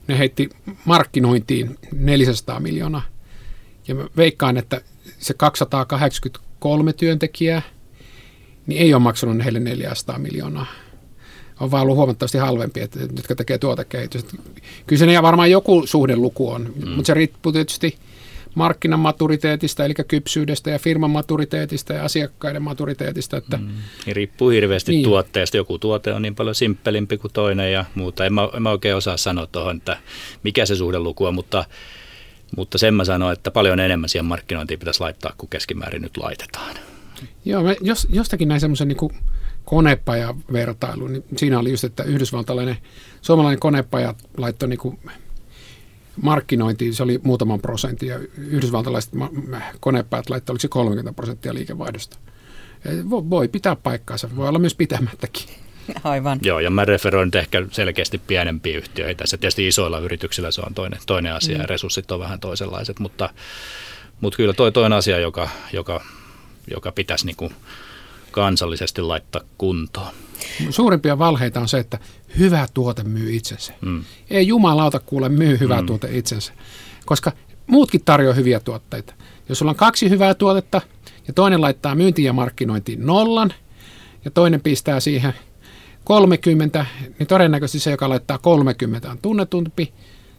ne heitti markkinointiin 400 miljoonaa. Ja mä veikkaan, että se 283 työntekijää, niin ei ole maksanut heille 400 miljoonaa. On vaan ollut huomattavasti halvempi, että, jotka tekee tuotekehitystä. Kyllä se varmaan joku suhdeluku on, mm. mutta se riippuu tietysti – markkinan maturiteetista, eli kypsyydestä ja firman maturiteetista ja asiakkaiden maturiteetista. Että mm. Riippuu hirveästi niin. tuotteesta. Joku tuote on niin paljon simppelimpi kuin toinen ja muuta. En mä, en mä oikein osaa sanoa tuohon, että mikä se suhdeluku on, mutta, mutta sen mä sanon, että paljon enemmän siihen markkinointiin pitäisi laittaa kuin keskimäärin nyt laitetaan. Joo, mä jos, jostakin näin semmoisen niin konepaja-vertailu, niin siinä oli just, että yhdysvaltalainen, suomalainen konepaja laittoi niin kuin markkinointiin se oli muutaman prosentin ja yhdysvaltalaiset konepäät laittoi oliko se 30 prosenttia liikevaihdosta. Voi pitää paikkaansa, voi olla myös pitämättäkin. Aivan. Joo, ja mä referoin ehkä selkeästi pienempiä yhtiöitä. Tässä tietysti isoilla yrityksillä se on toinen, toinen asia mm. ja resurssit on vähän toisenlaiset, mutta, mutta kyllä toi toinen asia, joka, joka, joka pitäisi niin kuin kansallisesti laittaa kuntoon. Suurimpia valheita on se, että hyvä tuote myy itsensä. Mm. Ei jumalauta kuule myy hyvä mm. tuote itsensä, koska muutkin tarjoaa hyviä tuotteita. Jos sulla on kaksi hyvää tuotetta ja toinen laittaa myyntiin ja markkinointiin nollan ja toinen pistää siihen 30, niin todennäköisesti se, joka laittaa 30 on tunnetumpi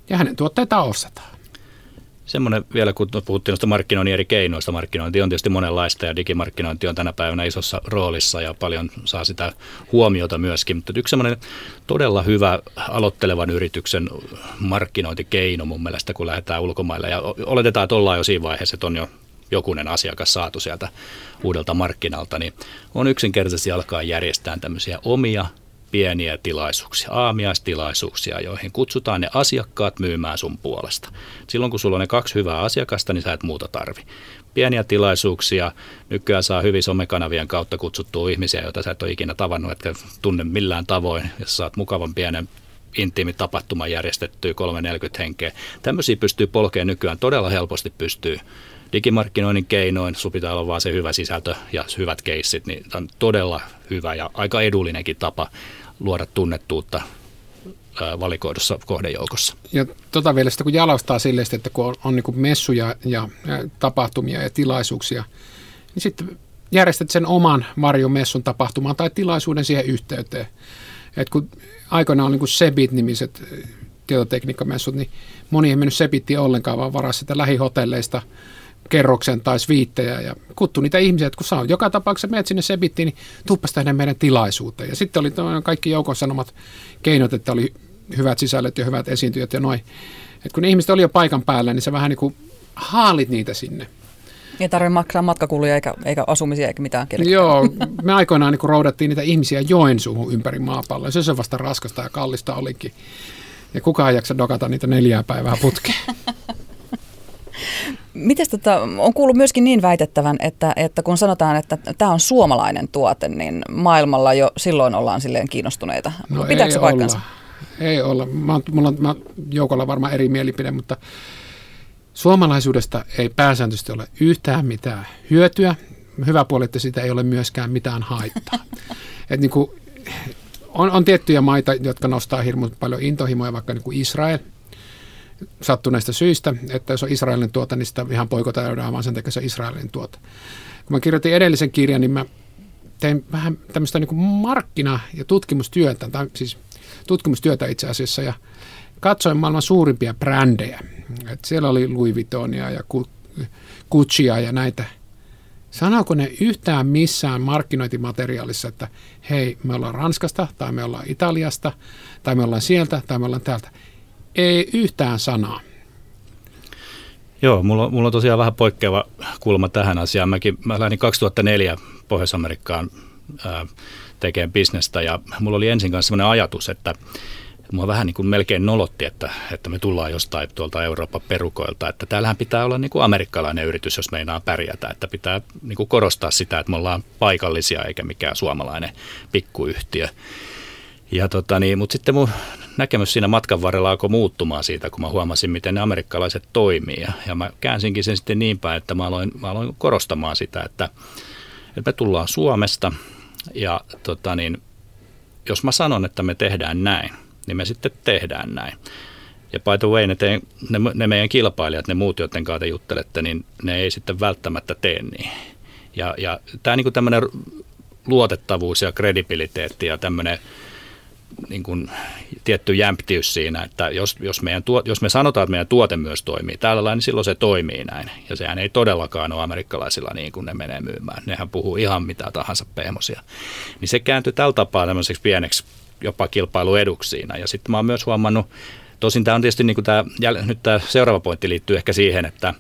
ja hänen tuotteita ostetaan. Semmoinen vielä, kun puhuttiin noista markkinoinnin eri keinoista, markkinointi on tietysti monenlaista ja digimarkkinointi on tänä päivänä isossa roolissa ja paljon saa sitä huomiota myöskin. Mutta yksi semmoinen todella hyvä aloittelevan yrityksen markkinointikeino mun mielestä, kun lähdetään ulkomaille ja oletetaan, että ollaan jo siinä vaiheessa, että on jo jokunen asiakas saatu sieltä uudelta markkinalta, niin on yksinkertaisesti alkaa järjestää tämmöisiä omia pieniä tilaisuuksia, aamiaistilaisuuksia, joihin kutsutaan ne asiakkaat myymään sun puolesta. Silloin kun sulla on ne kaksi hyvää asiakasta, niin sä et muuta tarvi. Pieniä tilaisuuksia, nykyään saa hyvin somekanavien kautta kutsuttua ihmisiä, joita sä et ole ikinä tavannut, etkä tunne millään tavoin, jos saat mukavan pienen intiimi tapahtuma järjestettyä 340 henkeä. Tämmöisiä pystyy polkeen nykyään todella helposti pystyy digimarkkinoinnin keinoin, sun pitää olla vaan se hyvä sisältö ja hyvät keissit, niin tämä on todella hyvä ja aika edullinenkin tapa luoda tunnettuutta valikoidussa kohdejoukossa. Ja tota vielä sitä kun jalostaa silleen, että kun on, on niin messuja ja, tapahtumia ja tilaisuuksia, niin sitten järjestät sen oman varjomessun tapahtumaan tai tilaisuuden siihen yhteyteen. Et kun aikoinaan on niin Sebit-nimiset tietotekniikkamessut, niin moni ei mennyt Sebittiin ollenkaan, vaan varasi sitä lähihotelleista kerroksen tai sviittejä ja kuttu niitä ihmisiä, että kun sä joka tapauksessa menet sinne Sebittiin, niin tuppas tänne meidän tilaisuuteen. Ja sitten oli kaikki joukon sanomat keinot, että oli hyvät sisällöt ja hyvät esiintyjät ja noin. Et kun ihmiset oli jo paikan päällä, niin sä vähän niin kuin haalit niitä sinne. Ei tarvitse maksaa matkakuluja eikä, eikä asumisia eikä mitään. Kellekään. Joo, me aikoinaan niin roudattiin niitä ihmisiä Joensuuhun ympäri maapalloa. Se on vasta raskasta ja kallista olikin. Ja kukaan ei jaksa dokata niitä neljää päivää putkeen. [LAUGHS] Miten tota, on kuullut myöskin niin väitettävän, että, että kun sanotaan, että tämä on suomalainen tuote, niin maailmalla jo silloin ollaan silleen kiinnostuneita. No Pitääkö se paikkansa? Olla. Ei olla. Mä, mulla on mä joukolla varmaan eri mielipide, mutta suomalaisuudesta ei pääsääntöisesti ole yhtään mitään hyötyä. Hyvä puoli, että siitä ei ole myöskään mitään haittaa. [LAUGHS] Et niin kuin, on, on tiettyjä maita, jotka nostaa hirmu paljon intohimoja, vaikka niin kuin Israel – sattuneista syistä, että jos on Israelin tuota, niin sitä ihan poikotaan vaan sen takia se Israelin tuota. Kun mä kirjoitin edellisen kirjan, niin mä tein vähän tämmöistä niin markkina- ja tutkimustyötä, tai siis tutkimustyötä itse asiassa, ja katsoin maailman suurimpia brändejä. Et siellä oli Louis Vuittonia ja Guccia ja näitä. Sanooko ne yhtään missään markkinointimateriaalissa, että hei, me ollaan Ranskasta, tai me ollaan Italiasta, tai me ollaan sieltä, tai me ollaan täältä. Ei yhtään sanaa. Joo, mulla, mulla on tosiaan vähän poikkeava kulma tähän asiaan. Mäkin, mä lähdin 2004 Pohjois-Amerikkaan ää, tekemään bisnestä ja mulla oli ensin kanssa sellainen ajatus, että mua vähän niin kuin melkein nolotti, että, että me tullaan jostain tuolta Euroopan perukoilta, että täällähän pitää olla niin kuin amerikkalainen yritys, jos meinaa pärjätä, että pitää niin kuin korostaa sitä, että me ollaan paikallisia eikä mikään suomalainen pikkuyhtiö. Ja tota niin, mutta sitten mun näkemys siinä matkan varrella alkoi muuttumaan siitä, kun mä huomasin, miten ne amerikkalaiset toimii. Ja, mä käänsinkin sen sitten niin päin, että mä aloin, mä aloin korostamaan sitä, että, että me tullaan Suomesta ja tota niin, jos mä sanon, että me tehdään näin, niin me sitten tehdään näin. Ja by the way, ne, te, ne, ne meidän kilpailijat, ne muut, joiden kanssa te juttelette, niin ne ei sitten välttämättä tee niin. Ja, ja tämä niin tämmöinen luotettavuus ja kredibiliteetti ja tämmöinen niin kuin tietty jämptiys siinä, että jos, jos, meidän tuot, jos me sanotaan, että meidän tuote myös toimii tällä lailla, niin silloin se toimii näin. Ja sehän ei todellakaan ole amerikkalaisilla niin kuin ne menee myymään. Nehän puhuu ihan mitä tahansa pehmosia. Niin se kääntyi tällä tapaa tämmöiseksi pieneksi jopa kilpailueduksi siinä. Ja sitten mä oon myös huomannut, tosin tämä on tietysti niin kuin tämä, nyt tämä seuraava pointti liittyy ehkä siihen, että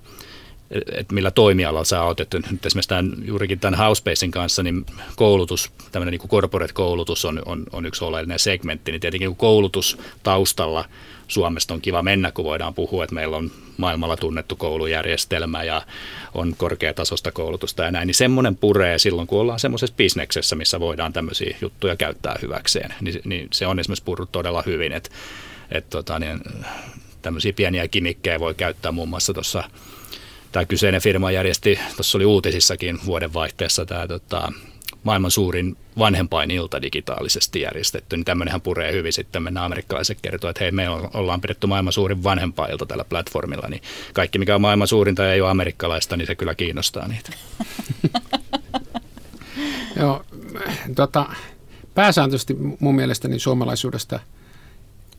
että millä toimialalla sä oot. Että nyt esimerkiksi tämän, juurikin tämän Housebasein kanssa, niin koulutus, tämmöinen niin corporate-koulutus on, on, on yksi oleellinen segmentti. Niin tietenkin koulutus taustalla Suomesta on kiva mennä, kun voidaan puhua, että meillä on maailmalla tunnettu koulujärjestelmä ja on korkeatasosta koulutusta ja näin, niin semmoinen puree silloin, kun ollaan semmoisessa bisneksessä, missä voidaan tämmöisiä juttuja käyttää hyväkseen, niin, niin se on esimerkiksi purrut todella hyvin, että että tota, niin, tämmöisiä pieniä kimikkejä voi käyttää muun muassa tuossa tämä kyseinen firma järjesti, tuossa oli uutisissakin vuodenvaihteessa tämä tota, maailman suurin vanhempainilta digitaalisesti järjestetty, niin tämmöinenhän puree hyvin sitten. Mennään amerikkalaiset kertoo, että hei, me ollaan pidetty maailman suurin vanhempailta tällä platformilla, niin kaikki mikä on maailman suurinta ja ei ole amerikkalaista, niin se kyllä kiinnostaa niitä. [LAUGHS] Joo, tota, pääsääntöisesti mun mielestäni suomalaisuudesta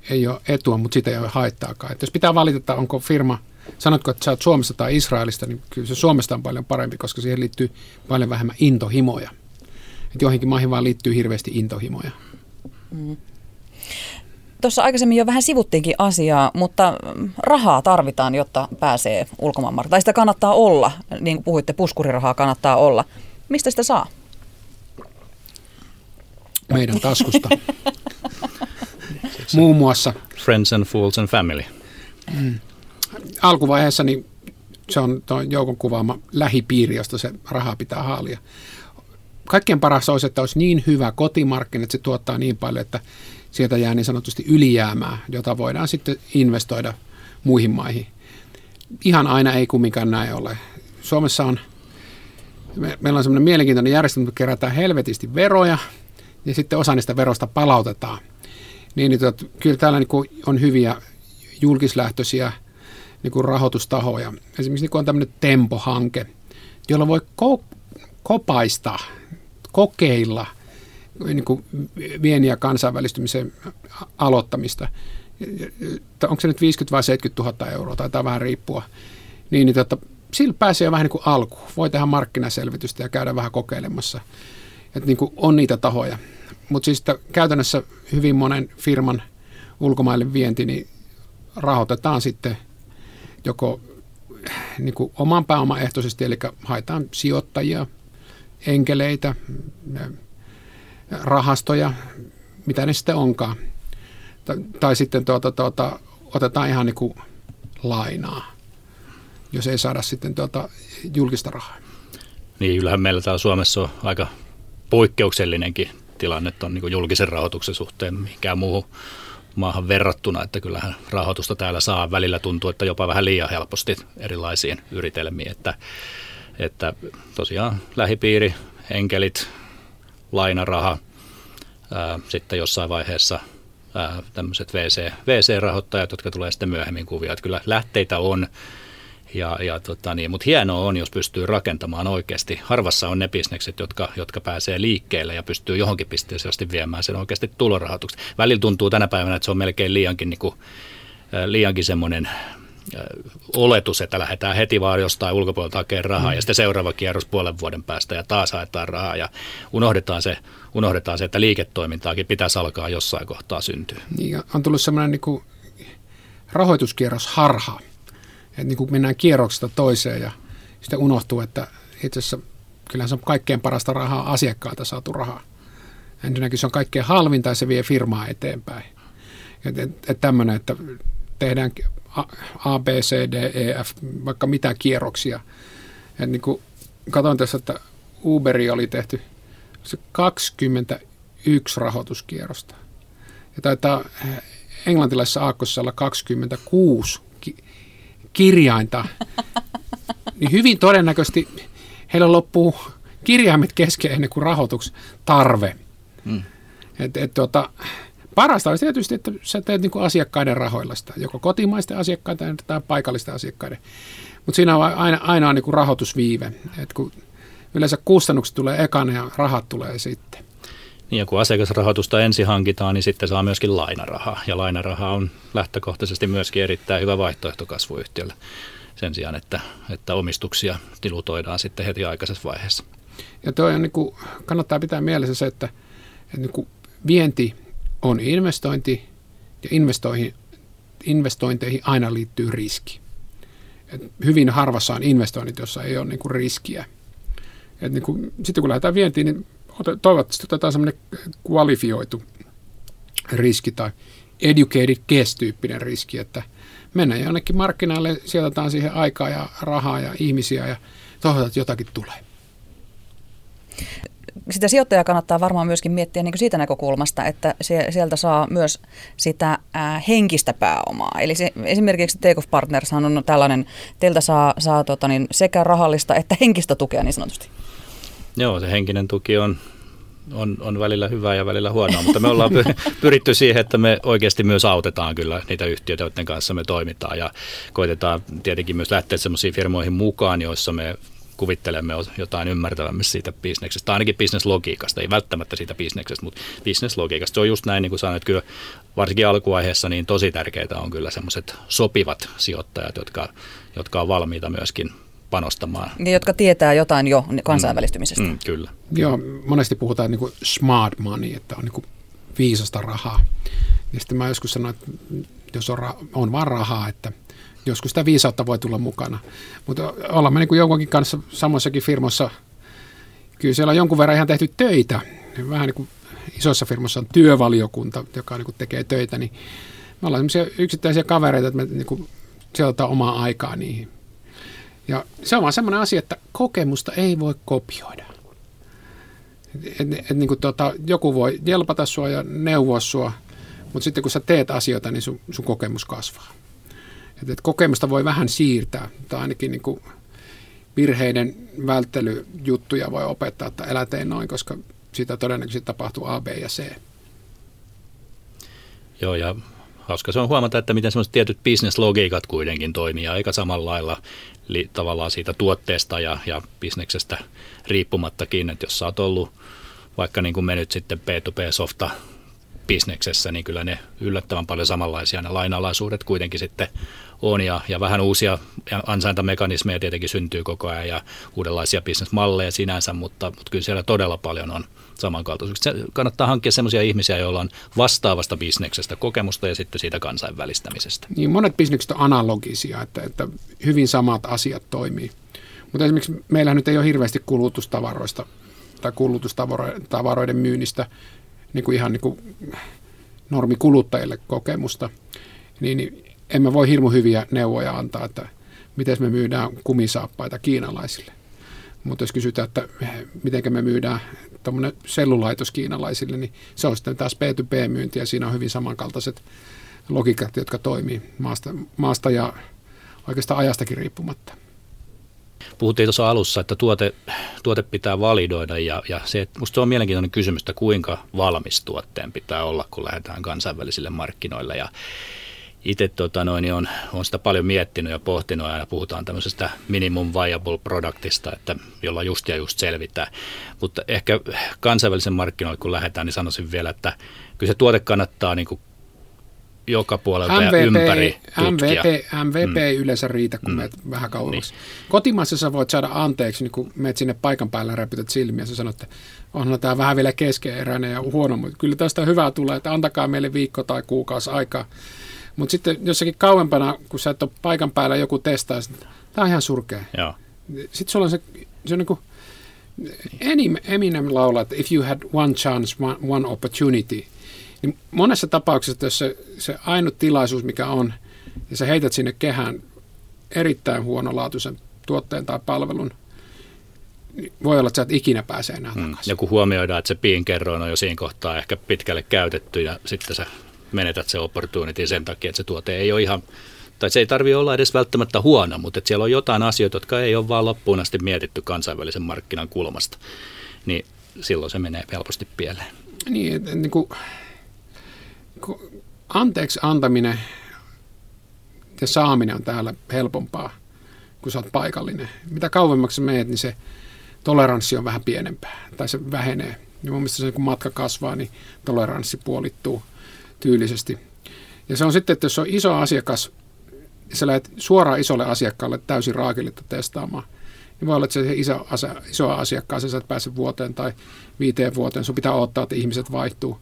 ei ole etua, mutta sitä ei ole haittaakaan. Et jos pitää valita, onko firma – sanotko, että sä oot Suomesta tai Israelista, niin kyllä se Suomesta on paljon parempi, koska siihen liittyy paljon vähemmän intohimoja. Että joihinkin maihin vaan liittyy hirveästi intohimoja. Mm. Tuossa aikaisemmin jo vähän sivuttiinkin asiaa, mutta rahaa tarvitaan, jotta pääsee ulkomaanmarkkinoille. Tai sitä kannattaa olla, niin kuin puhuitte, puskurirahaa kannattaa olla. Mistä sitä saa? Meidän taskusta. [LAUGHS] Muun muassa. Friends and Fools and Family. Mm alkuvaiheessa niin se on tuo joukon kuvaama lähipiiri, josta se raha pitää haalia. Kaikkein paras olisi, että olisi niin hyvä kotimarkkina, että se tuottaa niin paljon, että sieltä jää niin sanotusti ylijäämää, jota voidaan sitten investoida muihin maihin. Ihan aina ei kumminkaan näin ole. Suomessa on, me, meillä on semmoinen mielenkiintoinen järjestelmä, että kerätään helvetisti veroja ja sitten osa niistä verosta palautetaan. Niin, niin tot, kyllä täällä niin on hyviä julkislähtöisiä niin kuin rahoitustahoja. Esimerkiksi niin kuin on tämmöinen Tempo-hanke, jolla voi ko- kopaista, kokeilla niin kuin vien- ja kansainvälistymisen aloittamista. Onko se nyt 50 vai 70 000 euroa, tai vähän riippua. Niin, niin tota, sillä pääsee vähän niin kuin alku. Voi tehdä markkinaselvitystä ja käydä vähän kokeilemassa. Että niin kuin on niitä tahoja. Mutta siis käytännössä hyvin monen firman ulkomaille vienti niin rahoitetaan sitten – joko niin kuin oman pääoman ehtoisesti, eli haetaan sijoittajia, enkeleitä, rahastoja, mitä ne sitten onkaan. Tai, tai sitten tuota, tuota, otetaan ihan niin kuin lainaa, jos ei saada sitten tuota julkista rahaa. Niin, kyllähän meillä täällä Suomessa on aika poikkeuksellinenkin tilanne on niin julkisen rahoituksen suhteen mikään muuhun maahan verrattuna, että kyllähän rahoitusta täällä saa. Välillä tuntuu, että jopa vähän liian helposti erilaisiin yritelmiin, että, että tosiaan lähipiiri, enkelit, lainaraha, ää, sitten jossain vaiheessa ää, tämmöiset VC, VC-rahoittajat, jotka tulee sitten myöhemmin kuvia. Että kyllä lähteitä on, ja, ja tota niin, mutta hienoa on, jos pystyy rakentamaan oikeasti. Harvassa on ne bisnekset, jotka, jotka pääsee liikkeelle ja pystyy johonkin pisteeseen viemään sen oikeasti tulorahoituksi. Välillä tuntuu tänä päivänä, että se on melkein liiankin, niin kuin, liiankin semmoinen oletus, että lähdetään heti vaan jostain ulkopuolelta hakemaan rahaa mm. ja sitten seuraava kierros puolen vuoden päästä ja taas haetaan rahaa ja unohdetaan se, unohdetaan se että liiketoimintaakin pitäisi alkaa jossain kohtaa syntyä. Niin, on tullut semmoinen niin rahoituskierros harha, että niin kuin mennään kierroksesta toiseen ja sitten unohtuu, että itse asiassa kyllähän se on kaikkein parasta rahaa asiakkaalta saatu rahaa. Ensinnäkin se on kaikkein halvinta ja se vie firmaa eteenpäin. Että et, et tämmöinen, että tehdään A, B, C, D, E, F, vaikka mitä kierroksia. Et niin kuin, katsoin tässä, että Uberi oli tehty se 21 rahoituskierrosta. Ja taitaa englantilaisessa aakkossa olla 26 ki- kirjainta. Niin hyvin todennäköisesti heillä loppuu kirjaimet kesken ennen kuin rahoitustarve. Mm. Et, et, tuota, Parasta olisi tietysti, että sä teet niin kuin asiakkaiden rahoilla sitä, joko kotimaisten asiakkaiden tai paikallisten asiakkaiden. Mutta siinä on aina, aina on niin kuin rahoitusviive, että kun yleensä kustannukset tulee ekana ja rahat tulee sitten. Ja kun asiakasrahoitusta ensin hankitaan, niin sitten saa myöskin lainarahaa. Ja lainaraha on lähtökohtaisesti myöskin erittäin hyvä vaihtoehto kasvuyhtiölle sen sijaan, että, että omistuksia tilutoidaan sitten heti aikaisessa vaiheessa. Ja toi on niin kuin, kannattaa pitää mielessä se, että, että niin kuin vienti on investointi ja investointeihin aina liittyy riski. Et hyvin harvassa on investoinnit, jossa ei ole niin kuin riskiä. Niin kuin, sitten kun lähdetään vientiin, niin toivottavasti otetaan semmoinen kvalifioitu riski tai educated guess-tyyppinen riski, että mennään jonnekin markkinalle, sijoitetaan siihen aikaa ja rahaa ja ihmisiä ja toivotaan, että jotakin tulee sitä sijoittajaa kannattaa varmaan myöskin miettiä niin siitä näkökulmasta, että se, sieltä saa myös sitä ää, henkistä pääomaa. Eli se, esimerkiksi Take Partners on tällainen, teiltä saa, saa tota niin, sekä rahallista että henkistä tukea niin sanotusti. Joo, se henkinen tuki on, on, on välillä hyvää ja välillä huonoa, mutta me ollaan [LAUGHS] pyritty siihen, että me oikeasti myös autetaan kyllä niitä yhtiöitä, joiden kanssa me toimitaan ja koitetaan tietenkin myös lähteä sellaisiin firmoihin mukaan, joissa me kuvittelemme jotain ymmärtävämme siitä bisneksestä, tai ainakin bisneslogiikasta, ei välttämättä siitä bisneksestä, mutta bisneslogiikasta. Se on just näin, niin kuin sanoin, että kyllä varsinkin alkuvaiheessa niin tosi tärkeää on kyllä semmoiset sopivat sijoittajat, jotka, jotka on valmiita myöskin panostamaan. Ja jotka tietää jotain jo kansainvälistymisestä. Mm, mm, kyllä. Joo, monesti puhutaan niin kuin smart money, että on niin kuin viisasta rahaa. Ja sitten mä joskus sanoin, että jos on, ra- on vaan rahaa, että joskus sitä viisautta voi tulla mukana. Mutta ollaan me niin jonkunkin kanssa samoissakin firmoissa, kyllä siellä on jonkun verran ihan tehty töitä. Vähän niin kuin isossa firmassa on työvaliokunta, joka niin kuin tekee töitä, niin me ollaan sellaisia yksittäisiä kavereita, että me niin kuin sijoitetaan omaa aikaa niihin. Ja se on vaan semmoinen asia, että kokemusta ei voi kopioida. Et, et, et, niin kuin tota, joku voi jelpata sua ja neuvoa sua, mutta sitten kun sä teet asioita, niin sun, sun kokemus kasvaa. Että, että kokemusta voi vähän siirtää, tai ainakin niin kuin virheiden välttelyjuttuja voi opettaa, että älä tee noin, koska sitä todennäköisesti tapahtuu A, B ja C. Joo, ja hauska se on huomata, että miten sellaiset tietyt bisneslogiikat kuitenkin toimii aika samalla lailla tavallaan siitä tuotteesta ja, ja bisneksestä riippumattakin, että jos sä oot ollut vaikka niin kuin me nyt sitten P2P-softa bisneksessä, niin kyllä ne yllättävän paljon samanlaisia ne lainalaisuudet kuitenkin sitten on ja, ja vähän uusia ansaintamekanismeja tietenkin syntyy koko ajan ja uudenlaisia bisnesmalleja sinänsä, mutta, mutta kyllä siellä todella paljon on samankaltaisuuksia. Kannattaa hankkia sellaisia ihmisiä, joilla on vastaavasta bisneksestä kokemusta ja sitten siitä kansainvälistämisestä. Niin monet bisnekset on analogisia, että, että hyvin samat asiat toimii. Mutta esimerkiksi meillä nyt ei ole hirveästi kulutustavaroista tai kulutustavaroiden myynnistä niin kuin ihan niin kuin normikuluttajille kokemusta, niin emme voi hirmu hyviä neuvoja antaa, että miten me myydään kumisaappaita kiinalaisille. Mutta jos kysytään, että miten me myydään tuommoinen sellulaitos kiinalaisille, niin se on sitten taas B2B-myynti ja siinä on hyvin samankaltaiset logiikat, jotka toimii maasta, maasta ja oikeastaan ajastakin riippumatta. Puhuttiin tuossa alussa, että tuote, tuote pitää validoida ja, ja se, musta se on mielenkiintoinen kysymys, että kuinka valmis tuotteen pitää olla, kun lähdetään kansainvälisille markkinoille ja itse tota noin, on, on sitä paljon miettinyt ja pohtinut ja puhutaan tämmöisestä minimum viable productista, että jolla just ja just selvitään. Mutta ehkä kansainvälisen markkinoille kun lähdetään, niin sanoisin vielä, että kyllä se tuote kannattaa niin kuin joka puolelta MVP, ja ympäri tutkia. MVP, MVP mm. ei yleensä riitä, kun mm. menet vähän kauemmaksi. Niin. Kotimaassa sä voit saada anteeksi, niin kun menet sinne paikan päälle ja räpytät silmiä, sä sanot, että onhan tämä vähän vielä keskeeräinen ja huono, mutta kyllä tästä hyvää tulee, että antakaa meille viikko tai kuukausi aikaa. Mutta sitten jossakin kauempana, kun sä et ole paikan päällä joku testaa, tämä on ihan surkea. Joo. Sitten sulla on se, se on niin kuin, Eminem laulaa, että if you had one chance, one, one opportunity, niin monessa tapauksessa, jos se, se ainut tilaisuus, mikä on, ja sä heität sinne kehään erittäin huonolaatuisen tuotteen tai palvelun, niin voi olla, että sä et ikinä pääse enää mm. Ja kun huomioidaan, että se piinkerroin on jo siinä kohtaa ehkä pitkälle käytetty ja sitten sä menetät se opportunity sen takia, että se tuote ei ole ihan, tai se ei tarvitse olla edes välttämättä huono, mutta että siellä on jotain asioita, jotka ei ole vaan loppuun asti mietitty kansainvälisen markkinan kulmasta, niin silloin se menee helposti pieleen. Niin, että, niin kuin, anteeksi antaminen ja saaminen on täällä helpompaa, kun sä oot paikallinen. Mitä kauemmaksi meet, niin se toleranssi on vähän pienempää, tai se vähenee. Ja mun mielestä se, kun matka kasvaa, niin toleranssi puolittuu tyylisesti. Ja se on sitten, että jos on iso asiakas, sä lähdet suoraan isolle asiakkaalle täysin raakiletta testaamaan, niin voi olla, että se iso, iso asiakkaan sä et pääse vuoteen tai viiteen vuoteen, sun pitää odottaa, että ihmiset vaihtuu.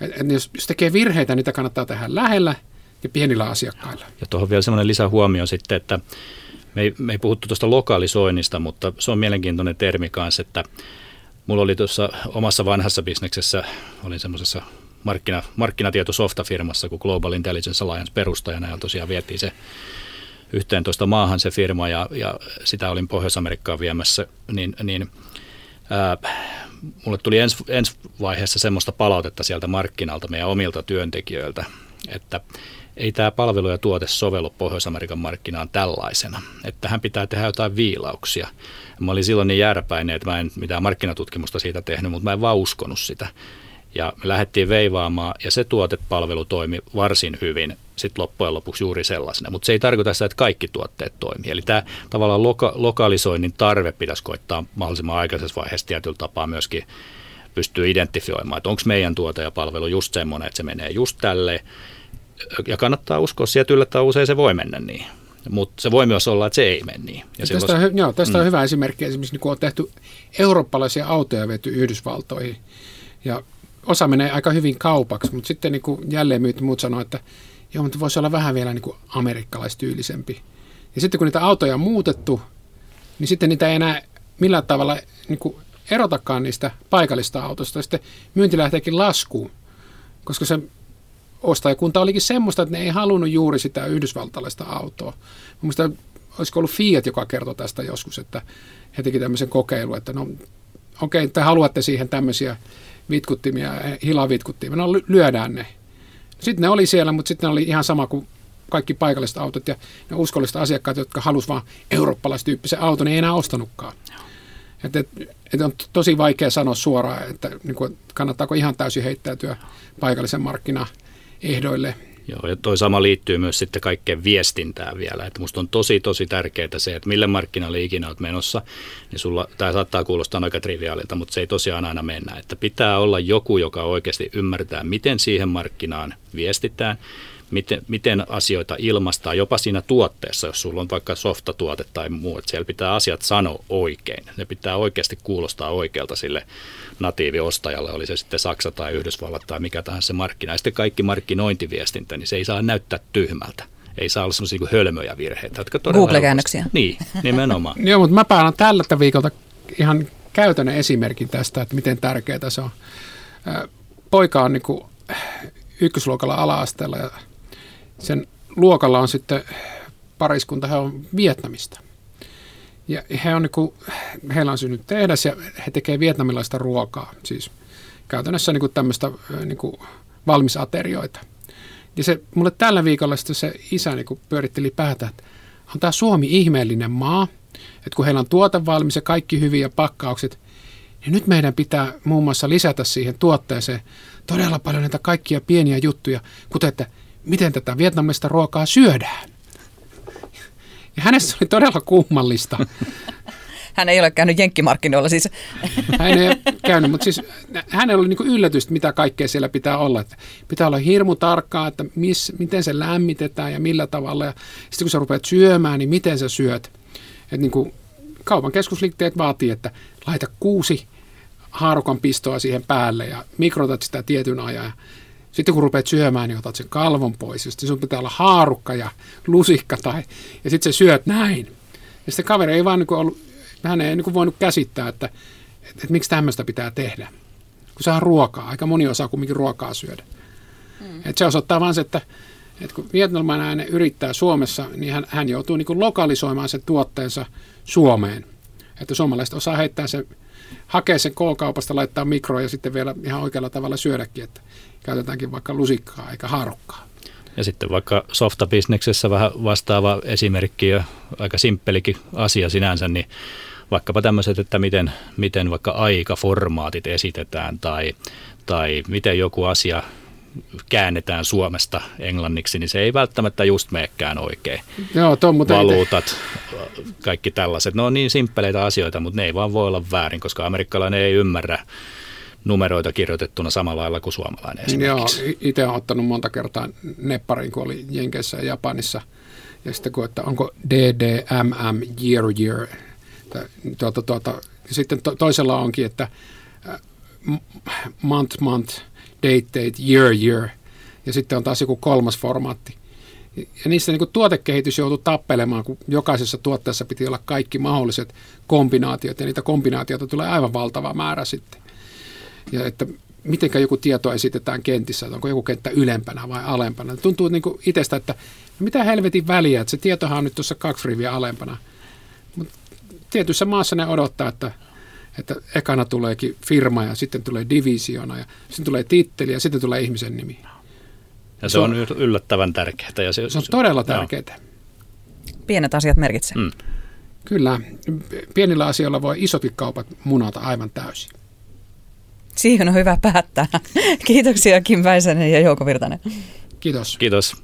Et, et jos, jos tekee virheitä, niitä kannattaa tehdä lähellä ja pienillä asiakkailla. Ja tuohon vielä semmoinen lisähuomio sitten, että me ei, me ei puhuttu tuosta lokalisoinnista, mutta se on mielenkiintoinen termi kanssa, että mulla oli tuossa omassa vanhassa bisneksessä, olin semmoisessa markkina, markkinatietosoftafirmassa kuin Global Intelligence Alliance perustajana ja tosiaan vietiin se 11 maahan se firma ja, ja sitä olin Pohjois-Amerikkaan viemässä, niin, niin ää, mulle tuli ens, ensi vaiheessa semmoista palautetta sieltä markkinalta meidän omilta työntekijöiltä, että ei tämä palvelu ja tuote sovellu Pohjois-Amerikan markkinaan tällaisena. Että tähän pitää tehdä jotain viilauksia. Mä olin silloin niin jääräpäinen, että mä en mitään markkinatutkimusta siitä tehnyt, mutta mä en vaan uskonut sitä. Ja me lähdettiin veivaamaan ja se tuotepalvelu toimi varsin hyvin sitten loppujen lopuksi juuri sellaisena. Mutta se ei tarkoita sitä, että kaikki tuotteet toimii. Eli tämä tavallaan loka- lokalisoinnin tarve pitäisi koittaa mahdollisimman aikaisessa vaiheessa tietyllä tapaa myöskin pystyy identifioimaan, että onko meidän tuote ja palvelu just semmoinen, että se menee just tälle. Ja kannattaa uskoa sieltä yllättävän usein se voi mennä niin. Mutta se voi myös olla, että se ei mene niin. Ja tästä on, joo, tästä mm. on hyvä esimerkki. Esimerkiksi niin kun on tehty eurooppalaisia autoja vety Yhdysvaltoihin. Ja osa menee aika hyvin kaupaksi, mutta sitten niin kuin jälleen myyt muut sanoo, että joo, mutta voisi olla vähän vielä niin kuin amerikkalaistyylisempi. Ja sitten kun niitä autoja on muutettu, niin sitten niitä ei enää millään tavalla niin kuin erotakaan niistä paikallista autosta. Sitten myynti lähteekin laskuun, koska se ostajakunta olikin semmoista, että ne ei halunnut juuri sitä yhdysvaltalaista autoa. Mielestäni olisiko ollut Fiat, joka kertoi tästä joskus, että he teki tämmöisen kokeilun, että no okei, okay, te haluatte siihen tämmöisiä vitkuttimia, hilavitkuttimia, no lyödään ne. Sitten ne oli siellä, mutta sitten ne oli ihan sama kuin kaikki paikalliset autot ja ne uskolliset asiakkaat, jotka halusivat vain eurooppalaistyyppisen auton, ei enää ostanutkaan. Että et, et on tosi vaikea sanoa suoraan, että niin kuin, kannattaako ihan täysin heittäytyä paikallisen markkinaehdoille Joo, ja toi sama liittyy myös sitten kaikkeen viestintään vielä. Että musta on tosi, tosi tärkeää se, että mille markkinalle ikinä olet menossa, niin sulla, tämä saattaa kuulostaa aika triviaalilta, mutta se ei tosiaan aina mennä. Että pitää olla joku, joka oikeasti ymmärtää, miten siihen markkinaan viestitään, miten, miten asioita ilmastaa, jopa siinä tuotteessa, jos sulla on vaikka softatuote tai muu, että siellä pitää asiat sanoa oikein. Ne pitää oikeasti kuulostaa oikealta sille natiiviostajalle, oli se sitten Saksa tai Yhdysvallat tai mikä tahansa se markkina. Ja sitten kaikki markkinointiviestintä, niin se ei saa näyttää tyhmältä. Ei saa olla sellaisia kuin hölmöjä virheitä. Jotka Google-käännöksiä. Niin, nimenomaan. [LAUGHS] Joo, mutta mä päällä tällä viikolta ihan käytännön esimerkin tästä, että miten tärkeää se on. Poika on niin ykkösluokalla ala-asteella ja sen luokalla on sitten pariskunta, he on Vietnamista. Ja he on niin kuin, heillä on synnyt tehdas ja he tekevät vietnamilaista ruokaa, siis käytännössä niin tämmöistä niin valmisaterioita. Ja se, mulle tällä viikolla sitten se isä niin pyöritteli päätä, että on tämä Suomi ihmeellinen maa, että kun heillä on tuote valmis ja kaikki hyviä pakkaukset, niin nyt meidän pitää muun muassa lisätä siihen tuotteeseen todella paljon näitä kaikkia pieniä juttuja, kuten että miten tätä vietnamista ruokaa syödään. Ja hänessä oli todella kummallista. hän ei ole käynyt jenkkimarkkinoilla siis. Hän ei käynyt, mutta siis hänellä oli niin yllätystä, mitä kaikkea siellä pitää olla. Että pitää olla hirmu tarkkaa, että miss, miten se lämmitetään ja millä tavalla. Ja sitten kun sä rupeat syömään, niin miten sä syöt. Että niin kuin kaupan keskusliikteet vaatii, että laita kuusi haarukan pistoa siihen päälle ja mikrotat sitä tietyn ajan. Sitten kun rupeat syömään, niin otat sen kalvon pois. Ja sitten sun pitää olla haarukka ja lusikka tai, ja sitten sä syöt näin. Ja sitten kaveri ei vaan niin ollut, hän ei niin voinut käsittää, että, että, että, miksi tämmöistä pitää tehdä. Kun se on ruokaa. Aika moni osaa kumminkin ruokaa syödä. Mm. Et se osoittaa vaan se, että, että kun vietnamilainen yrittää Suomessa, niin hän, hän joutuu niin lokalisoimaan sen tuotteensa Suomeen. Että suomalaiset osaa heittää se, hakea sen K-kaupasta, laittaa mikroon ja sitten vielä ihan oikealla tavalla syödäkin, että käytetäänkin vaikka lusikkaa eikä haarukkaa. Ja sitten vaikka softabisneksessä vähän vastaava esimerkki ja aika simppelikin asia sinänsä, niin vaikkapa tämmöiset, että miten, miten vaikka aikaformaatit esitetään tai, tai miten joku asia käännetään Suomesta englanniksi, niin se ei välttämättä just meekään oikein. Joo, tuon, mutta Valuutat, kaikki tällaiset. Ne on niin simppeleitä asioita, mutta ne ei vaan voi olla väärin, koska amerikkalainen ei ymmärrä numeroita kirjoitettuna samalla lailla kuin suomalainen esimerkiksi. Joo, itse olen ottanut monta kertaa nepparin, kun oli Jenkeissä ja Japanissa. Ja sitten kun, että onko DDMM year year. Tuota, tuota, sitten to, toisella onkin, että month month, date date, year year. Ja sitten on taas joku kolmas formaatti. Ja niissä niin tuotekehitys joutui tappelemaan, kun jokaisessa tuotteessa piti olla kaikki mahdolliset kombinaatiot, ja niitä kombinaatioita tulee aivan valtava määrä sitten ja että miten joku tieto esitetään kentissä, että onko joku kenttä ylempänä vai alempana. Tuntuu niin kuin itsestä, että mitä helvetin väliä, että se tietohan on nyt tuossa kaksi riviä alempana. Mutta tietyssä maassa ne odottaa, että, että ekana tuleekin firma ja sitten tulee divisiona ja sitten tulee titteli ja sitten tulee ihmisen nimi. Ja se, se on yllättävän tärkeää. Ja se, se on todella tärkeää. Pienet asiat merkitsevät. Mm. Kyllä, pienillä asioilla voi isotkin kaupat munata aivan täysin. Siihen on hyvä päättää. [LAUGHS] Kiitoksia Kim Väisänen ja Jouko Virtanen. Kiitos. Kiitos.